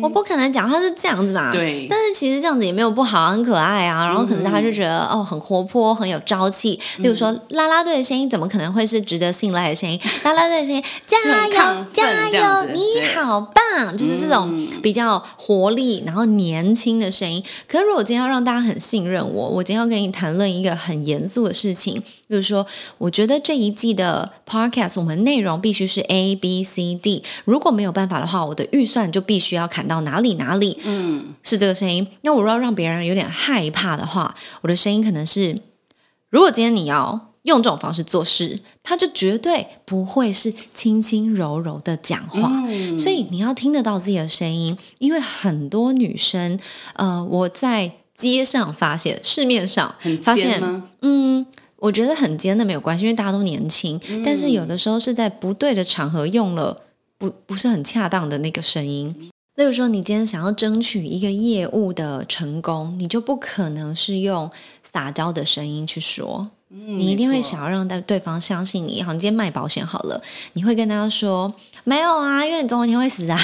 Speaker 1: 我不可能讲话是这样子嘛，
Speaker 2: 对
Speaker 1: 但是其实这样子也没有不好，很可爱啊。然后可能大家就觉得、哦很活泼，很有朝气。例如说啦啦队的声音怎么可能会是值得信赖的声音？啦啦队的声音，加油加油你好棒，就是这种比较活力，然后年轻的声音。可是如果今天要让大家很信任我，我今天要跟你谈论一个很严肃的事情，就是说，我觉得这一季的 podcast 我们内容必须是 A B C D，如果没有办法的话，我的预算就必须要砍到哪里哪里。嗯，是这个声音。那我要让别人有点害怕的话，我的声音可能是，如果今天你要。用这种方式做事，他就绝对不会是轻轻柔柔的讲话，所以你要听得到自己的声音。因为很多女生，呃，我在街上发现，市面上发现，嗯，我觉得很尖的没有关系，因为大家都年轻。但是有的时候是在不对的场合用了不不是很恰当的那个声音。例如说，你今天想要争取一个业务的成功，你就不可能是用撒娇的声音去说。你一定会想要让对对方相信你。好，你今天卖保险好了，你会跟大家说没有啊，因为你总有一天会死啊。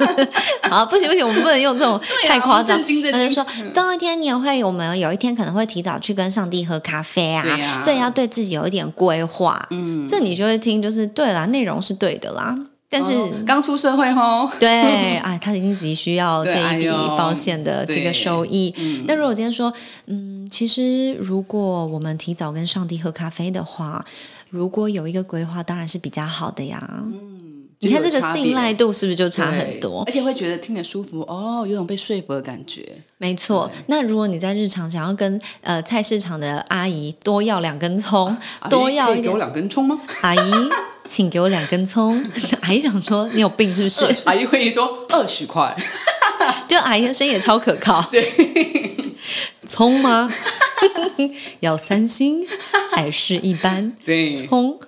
Speaker 1: 好，不行不行，我们不能用这种太夸张。他就说，总有一天你也会，我们有一天可能会提早去跟上帝喝咖啡啊，
Speaker 2: 啊
Speaker 1: 所以要对自己有一点规划。嗯，这你就会听，就是对啦，内容是对的啦，但是。
Speaker 2: 哦刚出社会吼，
Speaker 1: 对，哎，他已经急需要这一笔保险的这个收益。那如果今天说，嗯，其实如果我们提早跟上帝喝咖啡的话，如果有一个规划，当然是比较好的呀。嗯你看这个信赖度是不是就差很多？
Speaker 2: 而且会觉得听着舒服哦，有种被说服的感觉。
Speaker 1: 没错。那如果你在日常想要跟呃菜市场的阿姨多要两根葱，多要
Speaker 2: 给我，两根葱吗？
Speaker 1: 阿姨，请给我两根葱。阿姨想说你有病是不是？
Speaker 2: 阿姨会说二十块，
Speaker 1: 就阿姨的声音也超可靠。
Speaker 2: 对，
Speaker 1: 葱吗？要三星还是一般？
Speaker 2: 对
Speaker 1: 葱，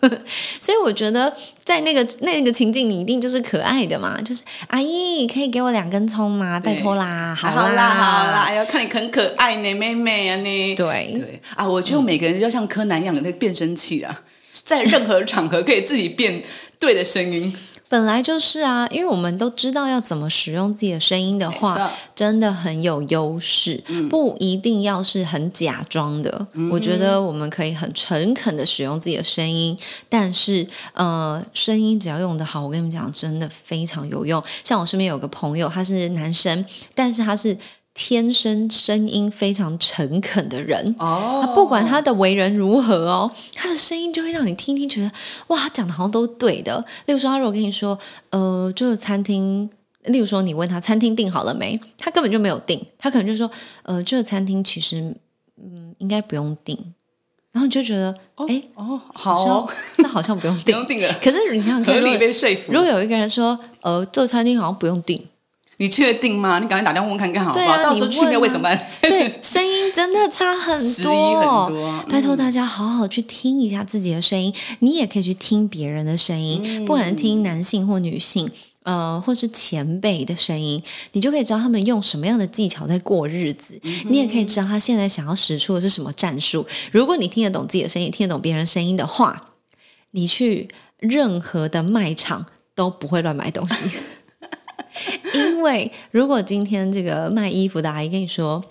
Speaker 1: 所以我觉得在那个那个情境，你一定就是可爱的嘛，就是阿姨可以给我两根葱吗？拜托啦，
Speaker 2: 好
Speaker 1: 啦，
Speaker 2: 啦好啦，哎呀，看你很可爱呢，妹妹啊你。
Speaker 1: 对
Speaker 2: 对啊，我觉得每个人就要像柯南一样的那个变声器啊，在任何场合可以自己变对的声音。
Speaker 1: 本来就是啊，因为我们都知道要怎么使用自己的声音的话，真的很有优势，不一定要是很假装的。我觉得我们可以很诚恳的使用自己的声音，但是呃，声音只要用得好，我跟你们讲，真的非常有用。像我身边有个朋友，他是男生，但是他是天生声音非常诚恳的人。
Speaker 2: 哦
Speaker 1: 他不管他的为人如何哦，他的声音就会让你听听觉得哇，他讲的好像都对的。例如说，他如果跟你说，呃，这个餐厅，例如说你问他餐厅订好了没，他根本就没有订，他可能就说，呃，这个餐厅其实嗯应该不用订，然后你就觉得，哎、
Speaker 2: 哦，好
Speaker 1: 好
Speaker 2: 哦，
Speaker 1: 那好像不用
Speaker 2: 不
Speaker 1: 订。
Speaker 2: 用订了，
Speaker 1: 可是你想想看，
Speaker 2: 合理
Speaker 1: 如果
Speaker 2: 被说服
Speaker 1: 如。果有一个人说，呃，这个餐厅好像不用订，
Speaker 2: 你确定吗？你赶快打电话问看看好不好？
Speaker 1: 啊
Speaker 2: 到时候去
Speaker 1: 你问啊
Speaker 2: 没有会怎么办？
Speaker 1: 对，声音真的差很多，
Speaker 2: 很多
Speaker 1: 拜托大家好好去听一下自己的声音，你也可以去听别人的声音，不管是听男性或女性。呃，或是前辈的声音，你就可以知道他们用什么样的技巧在过日子。你也可以知道他现在想要使出的是什么战术。如果你听得懂自己的声音，听得懂别人声音的话，你去任何的卖场都不会乱买东西。因为如果今天这个卖衣服的阿姨跟你说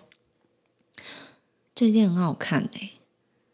Speaker 1: 这件很好看哎、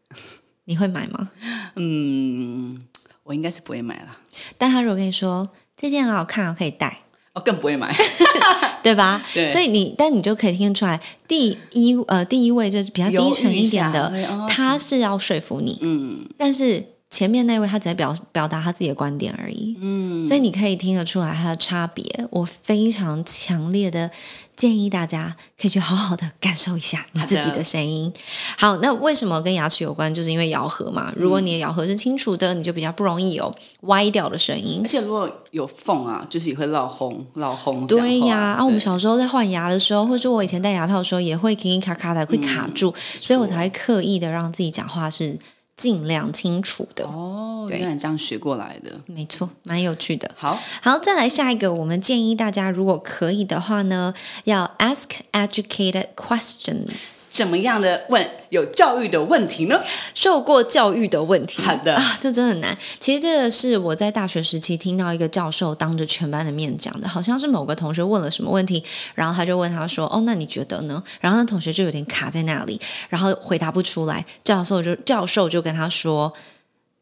Speaker 1: 你会买吗？
Speaker 2: 嗯，我应该是不会买了，
Speaker 1: 但他如果跟你说这件很好看，我可以戴，
Speaker 2: 哦，更不会买。
Speaker 1: 对吧？
Speaker 2: 对
Speaker 1: 所以你，但你就可以听得出来，第一呃，第一位就是比较低沉一点的他是要说服你，
Speaker 2: 嗯，
Speaker 1: 但是前面那位他只在表表达他自己的观点而已，嗯，所以你可以听得出来他的差别。我非常强烈的建议大家可以去好好的感受一下你自己的声音。好，那为什么跟牙齿有关？就是因为咬合嘛。如果你的咬合是清楚的，你就比较不容易有歪掉的声音
Speaker 2: 而。且如果有缝啊，就是也会闹红闹红。
Speaker 1: 对呀，啊，我们小时候在换牙的时候，或者我以前戴牙套的时候，也会卡卡的，会卡住，所以我才会刻意的让自己讲话是尽量清楚的。
Speaker 2: 哦，
Speaker 1: 对
Speaker 2: 原来你这样学过来的。
Speaker 1: 没错，蛮有趣的。
Speaker 2: 好，
Speaker 1: 好，再来下一个，我们建议大家，如果可以的话呢，要 ask educated questions，
Speaker 2: 怎么样的问有教育的问题呢？
Speaker 1: 受过教育的问题。
Speaker 2: 好的
Speaker 1: 啊，这真的很难。其实这个是我在大学时期听到一个教授当着全班的面讲的，好像是某个同学问了什么问题，然后他就问他说：“哦，那你觉得呢？”然后那同学就有点卡在那里，然后回答不出来。教授就教授就跟他说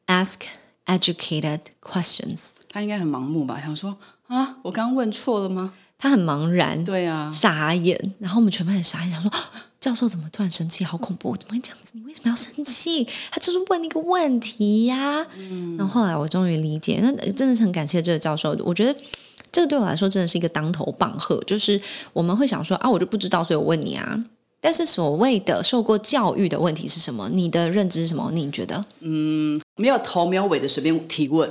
Speaker 1: ：“ask educated questions。”
Speaker 2: 他应该很盲目吧？想说啊，我刚刚问错了吗？
Speaker 1: 他很茫然，
Speaker 2: 对啊，
Speaker 1: 傻眼，然后我们全班很傻眼，想说啊教授怎么突然生气，好恐怖，怎么会这样子？你为什么要生气？他就是问你一个问题呀、然后后来我终于理解，那呃真的是很感谢这个教授，我觉得。这个对我来说真的是一个当头棒喝，就是我们会想说啊，我就不知道，所以我问你啊。但是所谓的受过教育的问题是什么？你的认知是什么？你觉得嗯
Speaker 2: 没有头没有尾的随便提问。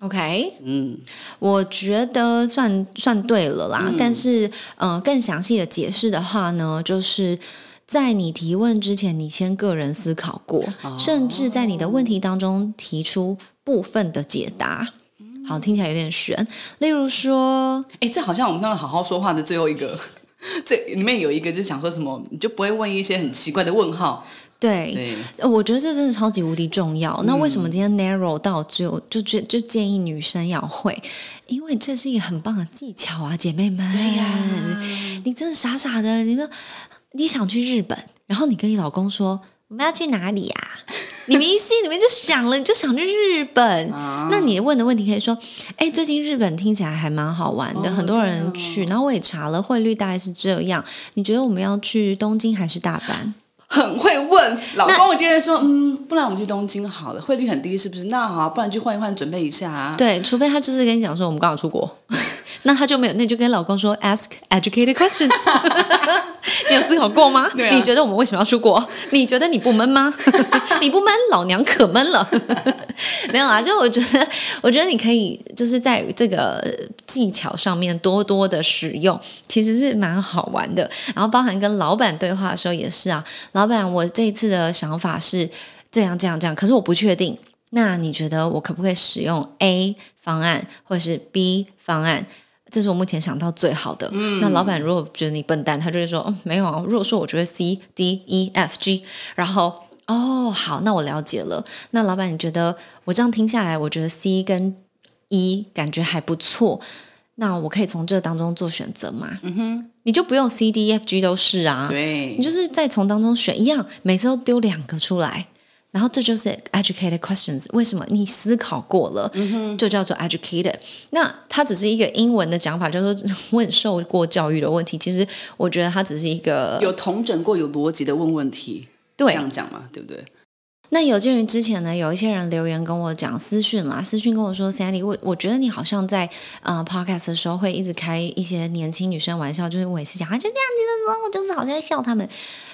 Speaker 1: ？OK，
Speaker 2: 嗯，
Speaker 1: 我觉得算算对了啦，但是嗯、呃更详细的解释的话呢，就是在你提问之前，你先个人思考过，甚至在你的问题当中提出部分的解答。好，听起来有点悬。例如说，
Speaker 2: 哎，这好像我们刚刚好好说话的最后一个，这里面有一个就是想说什么，你就不会问一些很奇怪的问号。
Speaker 1: 对，我觉得这真的超级无敌重要。那为什么今天 narrow 到只有就就就建议女生要会？因为这是一个很棒的技巧啊，姐妹们。对呀、你真的傻傻的，你们你想去日本，然后你跟你老公说我们要去哪里 呀、你明明心里面就想了，你就想去日本。那你问的问题可以说：哎，最近日本听起来还蛮好玩的，很多人去。然后我也查了汇率大概是这样。你觉得我们要去东京还是大阪？
Speaker 2: 很会问。老公，我今天说，嗯，不然我们去东京好了，汇率很低，是不是？那好啊，不然去换一换，准备一下啊。
Speaker 1: 对，除非他就是跟你讲说我们刚好出国，那他就没有，那就跟老公说 ask educated questions。你有思考过吗？
Speaker 2: 对啊
Speaker 1: 你觉得我们为什么要出国？你觉得你不闷吗？你不闷，老娘可闷了。没有啊，就我觉得，我觉得你可以就是在这个技巧上面多多的使用，其实是蛮好玩的。然后包含跟老板对话的时候也是啊，老板，我这一次的想法是这样这样这样，可是我不确定。那你觉得我可不可以使用 A 方案或者是 B 方案？这是我目前想到最好的。那老板如果觉得你笨蛋，他就会说：“哦，没有啊。”如果说我觉得 C、D、E、F、G，然后哦，好，那我了解了。那老板，你觉得我这样听下来，我觉得 C 跟 E 感觉还不错。那我可以从这当中做选择吗？嗯哼，你就不用 C、D、E F、G 都是啊。
Speaker 2: 对
Speaker 1: 你，就是再从当中选一样，每次都丢两个出来，然后这就是 educated questions。为什么你思考过了，就叫做 educated？那它只是一个英文的讲法，叫做问受过教育的问题。其实我觉得它只是一个
Speaker 2: 有同整过、有逻辑的问问题，
Speaker 1: 对
Speaker 2: 这样讲嘛，对不对？
Speaker 1: 那有鉴于之前呢，有一些人留言跟我讲私讯啦，私讯跟我说，Sandy，我我觉得你好像在呃 podcast 的时候会一直开一些年轻女生玩笑，就是我每次讲啊就这样子的时候，就是好像在笑他们。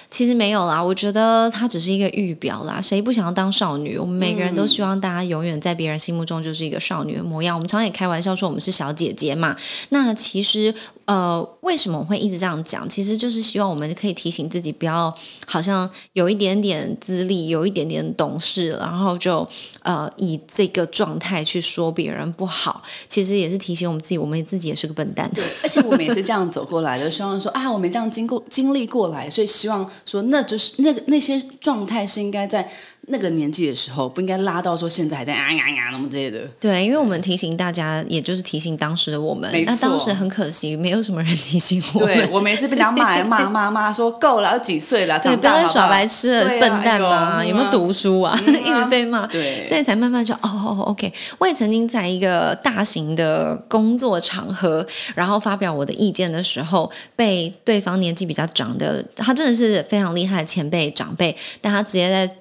Speaker 1: 其实没有啦，我觉得它只是一个预表啦。谁不想要当少女？我们每个人都希望大家永远在别人心目中就是一个少女的模样。我们常常也开玩笑说我们是小姐姐嘛。那其实呃，为什么我会一直这样讲？其实就是希望我们可以提醒自己，不要好像有一点点资历，有一点点懂事，然后就呃以这个状态去说别人不好。其实也是提醒我们自己，我们自己也是个笨蛋。
Speaker 2: 而且我们也是这样走过来的，希望说啊，我们这样经过经历过来，所以希望说，那就是那个那些状态是应该在那个年纪的时候，不应该拉到说现在还在啊呀呀那么之类的。
Speaker 1: 对，因为我们提醒大家，也就是提醒当时的我们
Speaker 2: 没。
Speaker 1: 那当时很可惜，没有什么人提醒我们。
Speaker 2: 对我每次被人家骂骂骂骂说够了，都几岁了，
Speaker 1: 不要再耍白痴了，笨蛋嘛！有没有读书啊？一直被骂，
Speaker 2: 对
Speaker 1: 所以才慢慢就哦哦，OK。我也曾经在一个大型的工作场合，然后发表我的意见的时候，被对方年纪比较长的，他真的是非常厉害的前辈长辈，但他直接在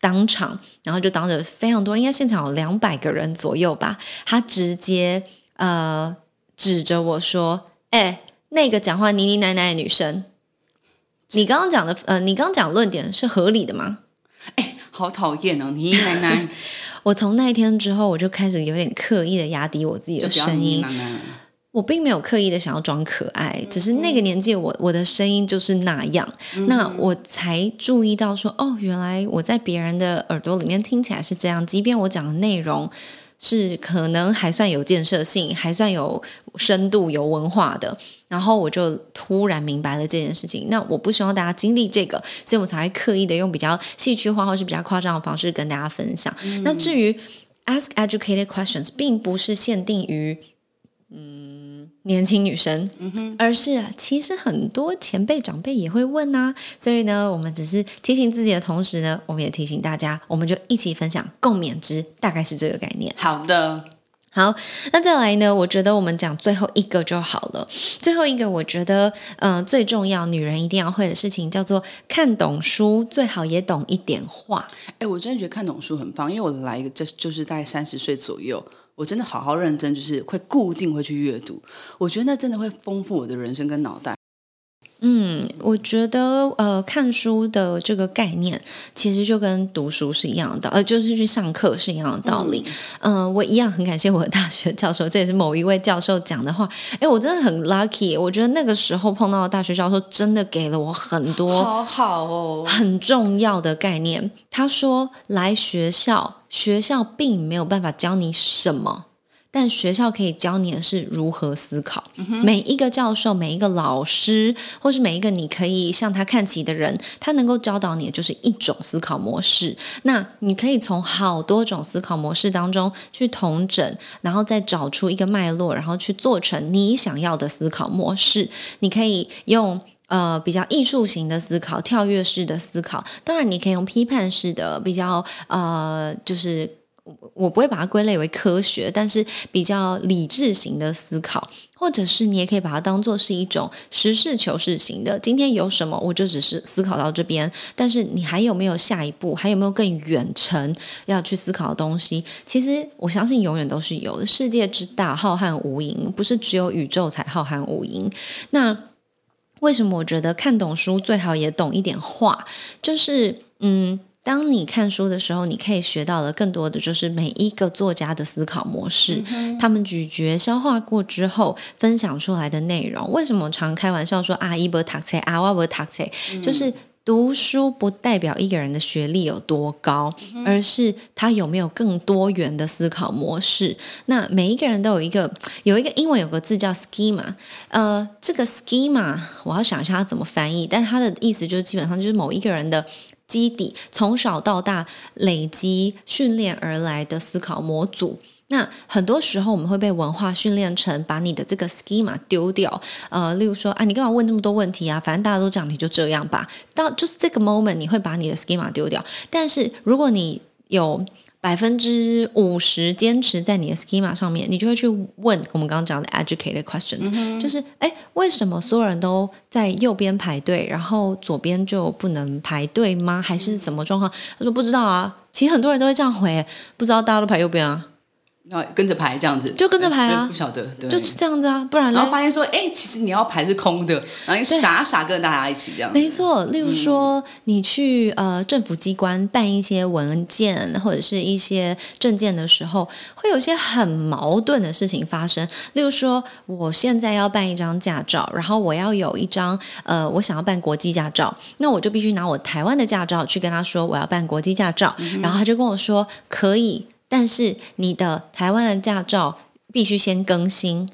Speaker 1: 当场，然后就当着非常多，应该现场有两百个人左右吧，他直接呃指着我说：“哎、那个讲话呢呢奶奶的女生，你刚刚讲的呃，你刚刚讲的论点是合理的吗？”
Speaker 2: 好讨厌哦，你奶奶
Speaker 1: 我从那一天之后，我就开始有点刻意的压低我自己的声音。我并没有刻意的想要装可爱，只是那个年纪我我的声音就是那样，那我才注意到说，哦，原来我在别人的耳朵里面听起来是这样，即便我讲的内容是可能还算有建设性，还算有深度、有文化的，然后我就突然明白了这件事情。那我不希望大家经历这个，所以我才会刻意的用比较戏剧化或是比较夸张的方式跟大家分享。那至于 ask educated questions，并不是限定于年轻女生，而是其实很多前辈长辈也会问啊，所以呢，我们只是提醒自己的同时呢，我们也提醒大家，我们就一起分享共勉之，大概是这个概念。
Speaker 2: 好的，
Speaker 1: 好，那再来呢？我觉得我们讲最后一个就好了。最后一个，我觉得，嗯、最重要，女人一定要会的事情叫做看懂书，最好也懂一点话。
Speaker 2: 哎，我真的觉得看懂书很棒，因为我来一个就就是在三十岁左右，我真的好好认真，就是会固定会去阅读，我觉得那真的会丰富我的人生跟脑袋。
Speaker 1: 嗯，我觉得呃，看书的这个概念其实就跟读书是一样的，呃，就是去上课是一样的道理。嗯、我一样很感谢我的大学教授，这也是某一位教授讲的话。哎，我真的很 lucky，我觉得那个时候碰到的大学教授真的给了我很多
Speaker 2: 好好哦，
Speaker 1: 很重要的概念。他说，来学校，学校并没有办法教你什么。但学校可以教你的是如何思考。每一个教授、每一个老师，或是每一个你可以向他看齐的人，他能够教导你的就是一种思考模式。那你可以从好多种思考模式当中去同整，然后再找出一个脉络，然后去做成你想要的思考模式。你可以用。呃，比较艺术型的思考，跳跃式的思考，当然你可以用批判式的，比较呃，就是我我不会把它归类为科学，但是比较理智型的思考，或者是你也可以把它当做是一种实事求是型的。今天有什么，我就只是思考到这边，但是你还有没有下一步，还有没有更远程要去思考的东西？其实我相信永远都是有的。世界之大，浩瀚无垠，不是只有宇宙才浩瀚无垠。那为什么我觉得看懂书最好也懂一点话？就是嗯，当你看书的时候，你可以学到的更多的就是每一个作家的思考模式，他们咀嚼、消化过之后分享出来的内容。为什么我常开玩笑说啊，一波读册，啊，我不读册，就是。读书不代表一个人的学历有多高，而是他有没有更多元的思考模式。那每一个人都有一个有一个英文有个字叫 schema，呃，这个 schema 我要想一下它怎么翻译，但它的意思就是基本上就是某一个人的基底，从小到大累积训练而来的思考模组。那很多时候我们会被文化训练成把你的这个 schema 丢掉，呃，例如说啊，你干嘛问那么多问题啊？反正大家都这样，你就这样吧。到就是这个 moment，你会把你的 schema 丢掉。但是如果你有百分之五十坚持在你的 schema 上面，你就会去问我们刚刚讲的 educated questions，、就是哎，为什么所有人都在右边排队，然后左边就不能排队吗？还是什么状况？他说不知道啊。其实很多人都会这样回，不知道大家都排右边啊，
Speaker 2: 然后跟着排这样子，
Speaker 1: 就跟着排啊
Speaker 2: 不晓得，对，
Speaker 1: 就是这样子啊，不然
Speaker 2: 然后发现说，哎，其实你要排是空的，然后你傻傻跟着大家一起这样，
Speaker 1: 没错，例如说，你去呃政府机关办一些文件或者是一些证件的时候，会有一些很矛盾的事情发生。例如说，我现在要办一张驾照，然后我要有一张呃，我想要办国际驾照，那我就必须拿我台湾的驾照去跟他说我要办国际驾照，然后他就跟我说可以，但是你的台湾的驾照必须先更新。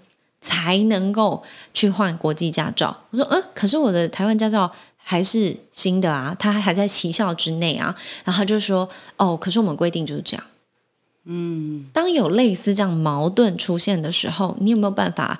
Speaker 1: 才能够去换国际驾照。我说，嗯，可是我的台湾驾照还是新的啊，它还在期效之内啊。然后他就说，哦，可是我们规定就是这样。嗯，当有类似这样矛盾出现的时候，你有没有办法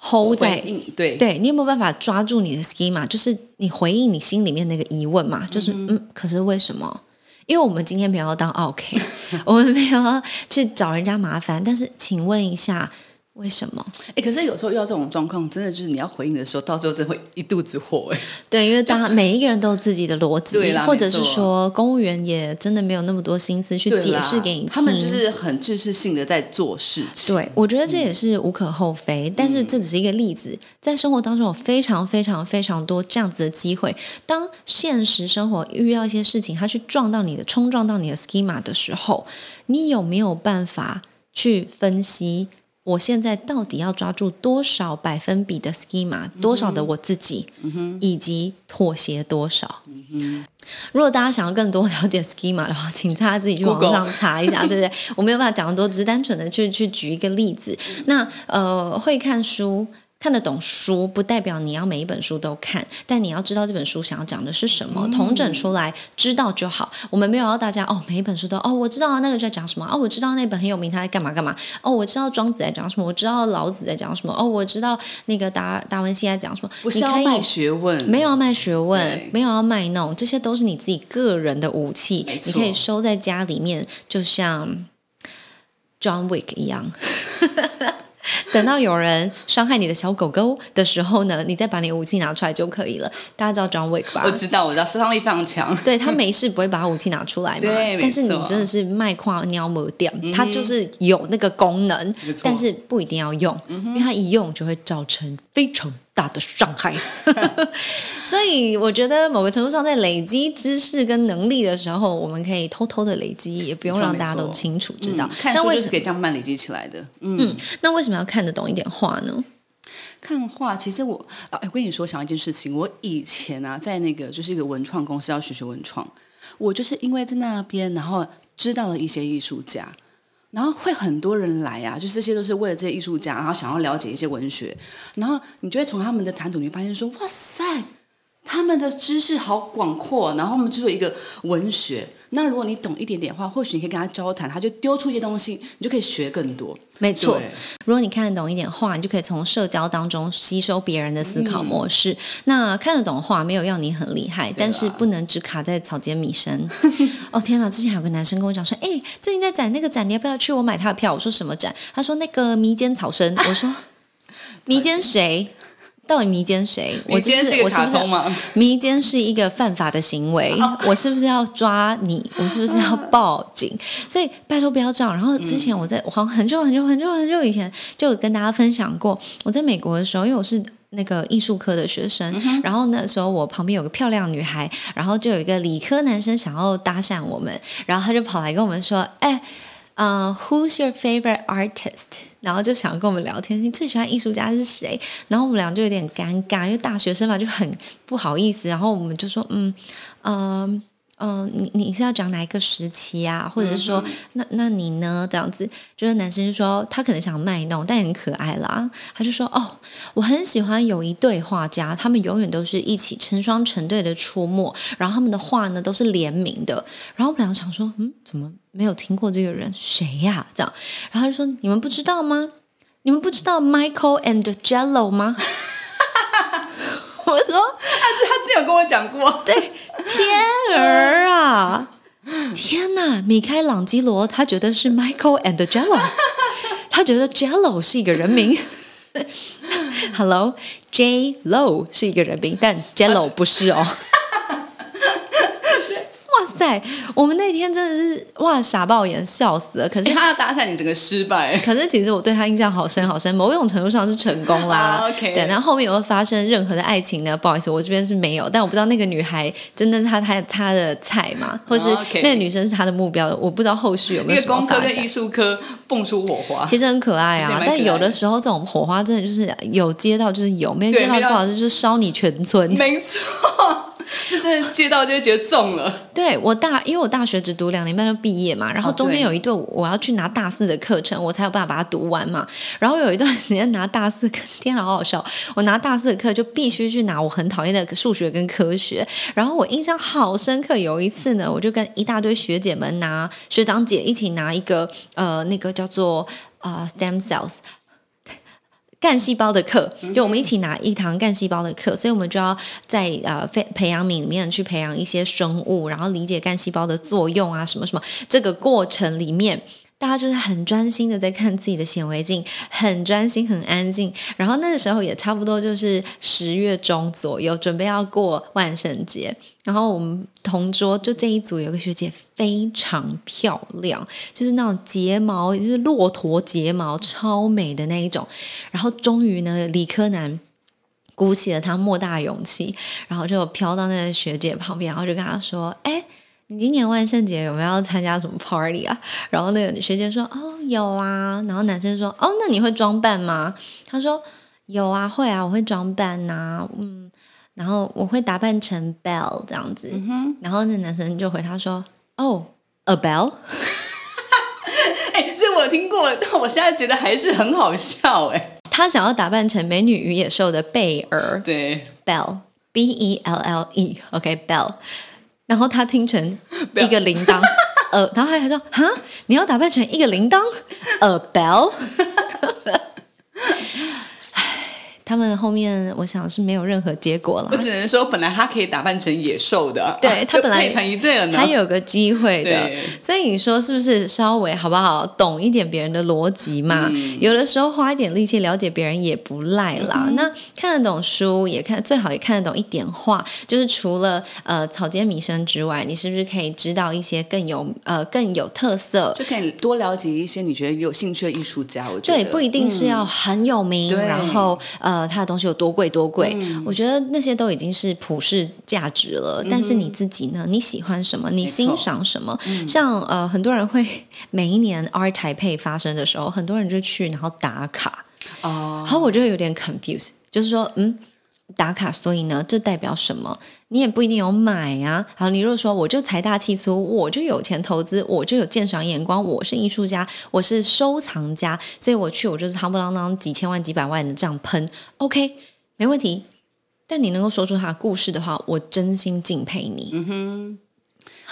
Speaker 1: hold 在
Speaker 2: 对
Speaker 1: 对你有没有办法抓住你的 schema？就是你回应你心里面那个疑问嘛，就是嗯可是为什么？因为我们今天没有要当 OK，我们没有要去找人家麻烦，但是请问一下，为什么？
Speaker 2: 哎，可是有时候遇到这种状况，真的就是你要回应的时候，到最后真会一肚子火哎。
Speaker 1: 对，因为当每一个人都有自己的逻辑，
Speaker 2: 对啦
Speaker 1: 或者是说公务员也真的没有那么多心思去解释给你听。
Speaker 2: 他们就是很知识性的在做事情。
Speaker 1: 对，我觉得这也是无可厚非，但是这只是一个例子，在生活当中有非常非常非常多这样子的机会。当现实生活遇到一些事情，它去撞到你的、冲撞到你的 schema 的时候，你有没有办法去分析？我现在到底要抓住多少百分比的 schema，多少的我自己，以及妥协多少？如果大家想要更多了解 schema 的话，请大家自己去网上查一下，对不对？我没有办法讲得多，只是单纯的去去举一个例子。那呃，会看书。看得懂书不代表你要每一本书都看，但你要知道这本书想要讲的是什么，统整出来知道就好。我们没有要大家哦，每一本书都哦，我知道那个在讲什么哦，我知道那本很有名，他在干嘛干嘛哦，我知道庄子在讲什么，我知道老子在讲什么哦，我知道那个达达文西在讲什么。
Speaker 2: 不是要卖学问，
Speaker 1: 没有要卖学问，没有要卖弄，这些都是你自己个人的武器你可以收在家里面，就像 John Wick 一样。等到有人伤害你的小狗狗的时候呢，你再把你的武器拿出来就可以了。大家知道 John Wick 吧
Speaker 2: 我？知道，我知道，杀伤力非常强。
Speaker 1: 对他没事不会把武器拿出来嘛
Speaker 2: 对，
Speaker 1: 但是你真的是卖矿尿膜掉，他就是有那个功能但是不一定要用，因为他一用就会造成非常大的伤害。所以我觉得某个程度上，在累积知识跟能力的时候，我们可以偷偷的累积，也不用让大家都清楚知道
Speaker 2: 嗯。看书就是可以？这样慢累积起来的。嗯，
Speaker 1: 那为什么要看得懂一点话呢？
Speaker 2: 看画，其实我啊，哎我跟你说，想一件事情，我以前啊，在那个就是一个文创公司要学学文创，我就是因为在那边，然后知道了一些艺术家。然后会很多人来啊，就是这些都是为了这些艺术家，然后想要了解一些文学，然后你就会从他们的谈吐，里面发现说，哇塞，他们的知识好广阔，然后我们就有一个文学。那如果你懂一点点的话，或许你可以跟他交谈，他就丢出一些东西，你就可以学更多。
Speaker 1: 没错，如果你看得懂一点话，你就可以从社交当中吸收别人的思考模式。那看得懂话没有要你很厉害，但是不能只卡在草间弥生。哦天哪！之前有个男生跟我讲说，哎，最近在展那个展，你要不要去？我买他的票。我说什么展？他说那个迷奸草生。我说迷奸谁？到底迷奸谁？我
Speaker 2: 你今天是一个
Speaker 1: 我是不是
Speaker 2: 卡通吗？
Speaker 1: 迷奸是一个犯法的行为，我是不是要抓你？我是不是要报警？所以拜托不要这样。然后之前我在我好像很久很久很久很久以前就有跟大家分享过，我在美国的时候，因为我是。那个艺术科的学生，然后那时候我旁边有个漂亮女孩，然后就有一个理科男生想要搭讪我们，然后他就跑来跟我们说：“哎，呃、w h o s your favorite artist？” 然后就想跟我们聊天，你最喜欢艺术家是谁？然后我们俩就有点尴尬，因为大学生嘛就很不好意思。然后我们就说，嗯，嗯、嗯、你你是要讲哪一个时期啊？或者是说，那那你呢？这样子，就是男生就说他可能想卖弄，但很可爱啦。他就说，哦，我很喜欢有一对画家，他们永远都是一起成双成对的出没，然后他们的画呢都是联名的。然后我们两个想说，嗯，怎么没有听过这个人？谁呀、这样，然后他就说，你们不知道吗？你们不知道 Michael and Jello 吗？我说
Speaker 2: 他之前有跟我讲过，
Speaker 1: 对，天儿啊，天哪！米开朗基罗他觉得是 Michael and Jello，他觉得 Jello 是一个人名。Hello，J Lo 是一个人名，但 Jello 不是哦。哇塞，我们那天真的是哇傻爆眼，笑死了。可是
Speaker 2: 哎他搭讪你整个失败。
Speaker 1: 可是其实我对他印象好深好深，某种程度上是成功啦。
Speaker 2: 啊，OK
Speaker 1: 对，然后后面有没有发生任何的爱情呢？不好意思，我这边是没有，但我不知道那个女孩真的是他他他的菜嘛，或是那个女生是他的目标，我不知道后续有没有什么发
Speaker 2: 个工科跟艺。术科蹦出火花，
Speaker 1: 其实很可爱啊，但有的
Speaker 2: 的
Speaker 1: 时候这种火花真的就是有接到就是有，没有接到不好意思就是烧你全村。
Speaker 2: 没错，是 真的接到就觉得中了。
Speaker 1: 对我大，因为我大学只读两年半就毕业嘛，然后中间有一段我要去拿大四的课程，我才有办法把它读完嘛。然后有一段时间拿大四课，天，好好笑！我拿大四的课就必须去拿我很讨厌的数学跟科学。然后我印象好深刻，有一次呢，我就跟一大堆学姐们拿学长姐一起拿一个呃那个叫做呃 stem cells。干细胞的课，就我们一起拿一堂干细胞的课，所以我们就要在呃培培养皿里面去培养一些生物，然后理解干细胞的作用啊，什么什么。这个过程里面，大家就是很专心的在看自己的显微镜，很专心，很安静。然后那个时候也差不多就是十月中左右，准备要过万圣节。然后我们同桌就这一组有个学姐非常漂亮，就是那种睫毛，就是骆驼睫毛，超美的那一种。然后终于呢，理科男。鼓起了他莫大勇气，然后就飘到那个学姐旁边，然后就跟她说：“哎，你今年万圣节有没有要参加什么 party 啊？” 然后那个学姐说：“哦，有啊。”然后男生说：“哦，那你会装扮吗？”他说：“有啊，会啊，我会装扮呐，嗯，然后我会打扮成 Bell 这样子。”然后那男生就回他说：“哦，a Bell。”
Speaker 2: 哎，这我听过，但 我现在觉得还是很好笑哎。
Speaker 1: 他想要打扮成《美女与野兽》的贝尔，
Speaker 2: 对
Speaker 1: ，Bell，B E L L E，OK，Bell。然后他听成一个铃铛，呃，然后他还说：“哈，你要打扮成一个铃铛，呃，Bell。”他们后面我想是没有任何结果了。
Speaker 2: 我只能说，本来他可以打扮成野兽的，
Speaker 1: 对 他本来
Speaker 2: 成一对了呢，
Speaker 1: 还有个机会的。所以你说是不是稍微好不好懂一点别人的逻辑嘛？有的时候花一点力气了解别人也不赖啦。那看得懂书，也看最好也看得懂一点话。就是除了呃草间弥生之外，你是不是可以知道一些更有呃更有特色，
Speaker 2: 就可以多了解一些你觉得有兴趣的艺术家？我觉
Speaker 1: 得对，不一定是要很有名，然后呃。他的东西有多贵多贵？我觉得那些都已经是普世价值了。但是你自己呢？你喜欢什么？你欣赏什么？像呃，很多人会每一年 Art 台配发生的时候，很多人就去然后打卡。哦，然后我就有点 confused，就是说，嗯。打卡，所以呢，这代表什么？你也不一定有买啊。好，你如果说我就财大气粗，我就有钱投资，我就有鉴赏眼光，我是艺术家，我是收藏家，所以我去我就是夯不啷当几千万几百万的这样喷，OK，没问题。但你能够说出他的故事的话，我真心敬佩你。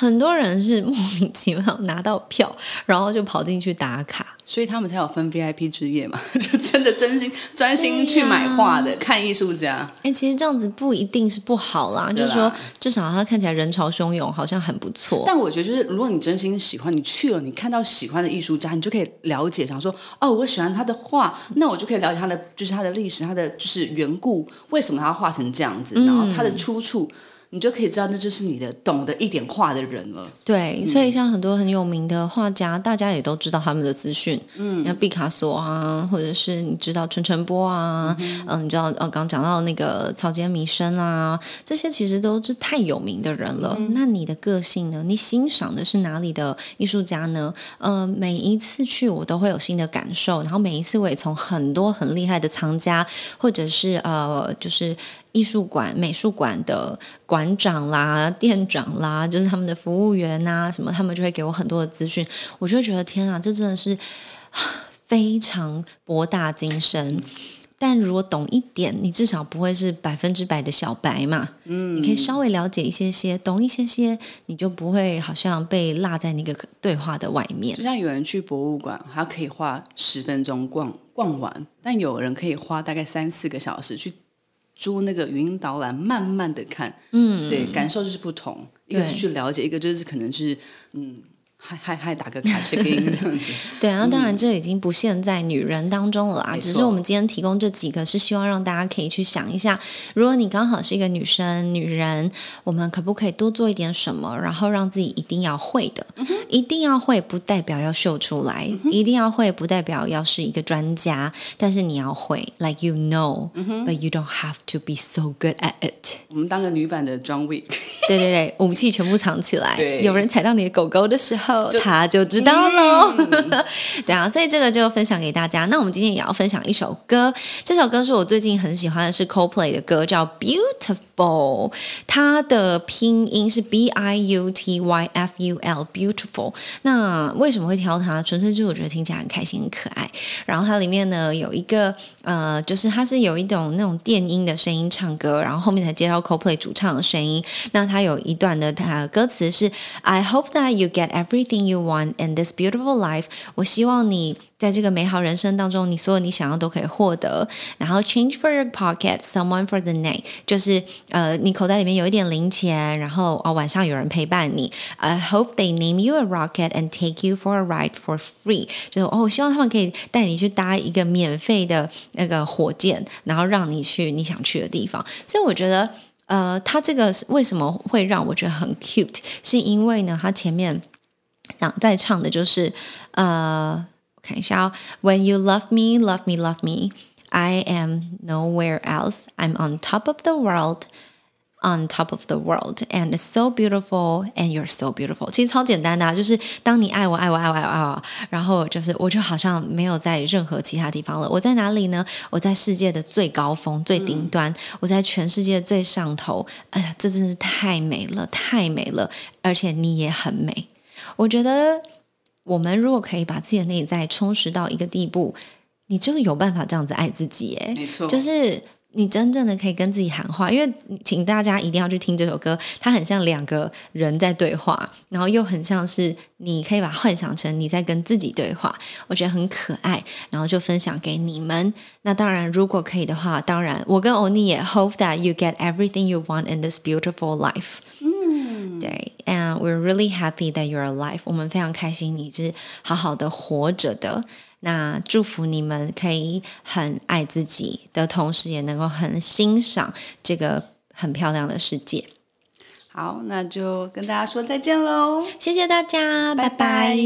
Speaker 1: 很多人是莫名其妙拿到票，然后就跑进去打卡，
Speaker 2: 所以他们才有分 VIP 之夜嘛，就真的真心专心去买画的，看艺术家。
Speaker 1: 哎，其实这样子不一定是不好啦，就是说至少他看起来人潮汹涌，好像很不错。
Speaker 2: 但我觉得，就是如果你真心喜欢，你去了，你看到喜欢的艺术家，你就可以了解，想说哦，我喜欢他的画，那我就可以了解他的，就是他的历史，他的就是缘故，为什么他画成这样子，然后他的出处。你就可以知道，那就是你的懂得一点画的人了。
Speaker 1: 对，所以像很多很有名的画家，大家也都知道他们的资讯。嗯，像毕卡索啊，或者是你知道陈澄波啊，嗯，你知道呃，刚讲到那个草间弥生啊，这些其实都是太有名的人了。那你的个性呢？你欣赏的是哪里的艺术家呢？呃，每一次去我都会有新的感受，然后每一次我也从很多很厉害的藏家，或者是呃，就是。艺术馆、美术馆的馆长啦、店长啦，就是他们的服务员呐，什么他们就会给我很多的资讯，我就觉得天啊，这真的是非常博大精深。但如果懂一点，你至少不会是百分之百的小白嘛。嗯，你可以稍微了解一些些，懂一些些，你就不会好像被落在那个对话的外面。
Speaker 2: 就像有人去博物馆，他可以花十分钟逛逛完，但有人可以花大概三四个小时去。租那个语音导览，慢慢的看，嗯，对，感受就是不同。一个是去了解，一个就是可能是，嗯。还还还打个卡切音这样子，
Speaker 1: 对啊，当然这已经不限在女人当中了啊，只是我们今天提供这几个是希望让大家可以去想一下，如果你刚好是一个女生、女人，我们可不可以多做一点什么，然后让自己一定要会的，一定要会不代表要秀出来，一定要会不代表要是一个专家，但是你要会，like you know，but you don't have to be so good at it。
Speaker 2: 我们当个女版的 John Wick，
Speaker 1: 对对对，武器全部藏起来，有人踩到你的狗狗的时候。他就知道喽，对啊，所以这个就分享给大家。那我们今天也要分享一首歌，这首歌是我最近很喜欢的，是 Coldplay 的歌，叫 Beautiful。它的拼音是 B I U T Y F U L，Beautiful。那为什么会挑它？纯粹就是我觉得听起来很开心、很可爱。然后它里面呢有一个呃，就是它是有一种那种电音的声音唱歌，然后后面才接到 Coldplay 主唱的声音。那它有一段的它歌词是 I hope that you get every everything you want in this beautiful life。我希望你在这个美好人生当中，你所有你想要都可以获得。然后 change for your pocket, someone for the night，就是呃，你口袋里面有一点零钱，然后哦晚上有人陪伴你。I hope they name you a rocket and take you for a ride for free。就是哦，我希望他们可以带你去搭一个免费的那个火箭，然后让你去你想去的地方。所以我觉得。呃，他这个为什么会让我觉得很 cute？是因为呢，他前面 讲在唱的就是呃，我看一下哦，When you love me, love me, love me, I am nowhere else. I'm on top of the world. On top of the world, and it's so beautiful, and you're so beautiful。其实超简单的，啊就是当你爱我、爱我、爱我、爱我，然后就是我就好像没有在任何其他地方了。我在哪里呢？我在世界的最高峰、最顶端，我在全世界最上头。哎呀，这真是太美了，太美了！而且你也很美。我觉得我们如果可以把自己的内在充实到一个地步，你就有办法这样子爱自己。哎，
Speaker 2: 没错，
Speaker 1: 就是。你真正的可以跟自己喊话，因为请大家一定要去听这首歌，它很像两个人在对话，然后又很像是你可以把幻想成你在跟自己对话，我觉得很可爱，然后就分享给你们。那当然，如果可以的话，当然我跟欧尼也 hope that you get everything you want in this beautiful life。嗯，对，and we're really happy that you're alive。我们非常开心你是好好的活着的。那祝福你们可以很爱自己的同时，也能够很欣赏这个很漂亮的世界。
Speaker 2: 好，那就跟大家说再见喽！
Speaker 1: 谢谢大家，拜拜。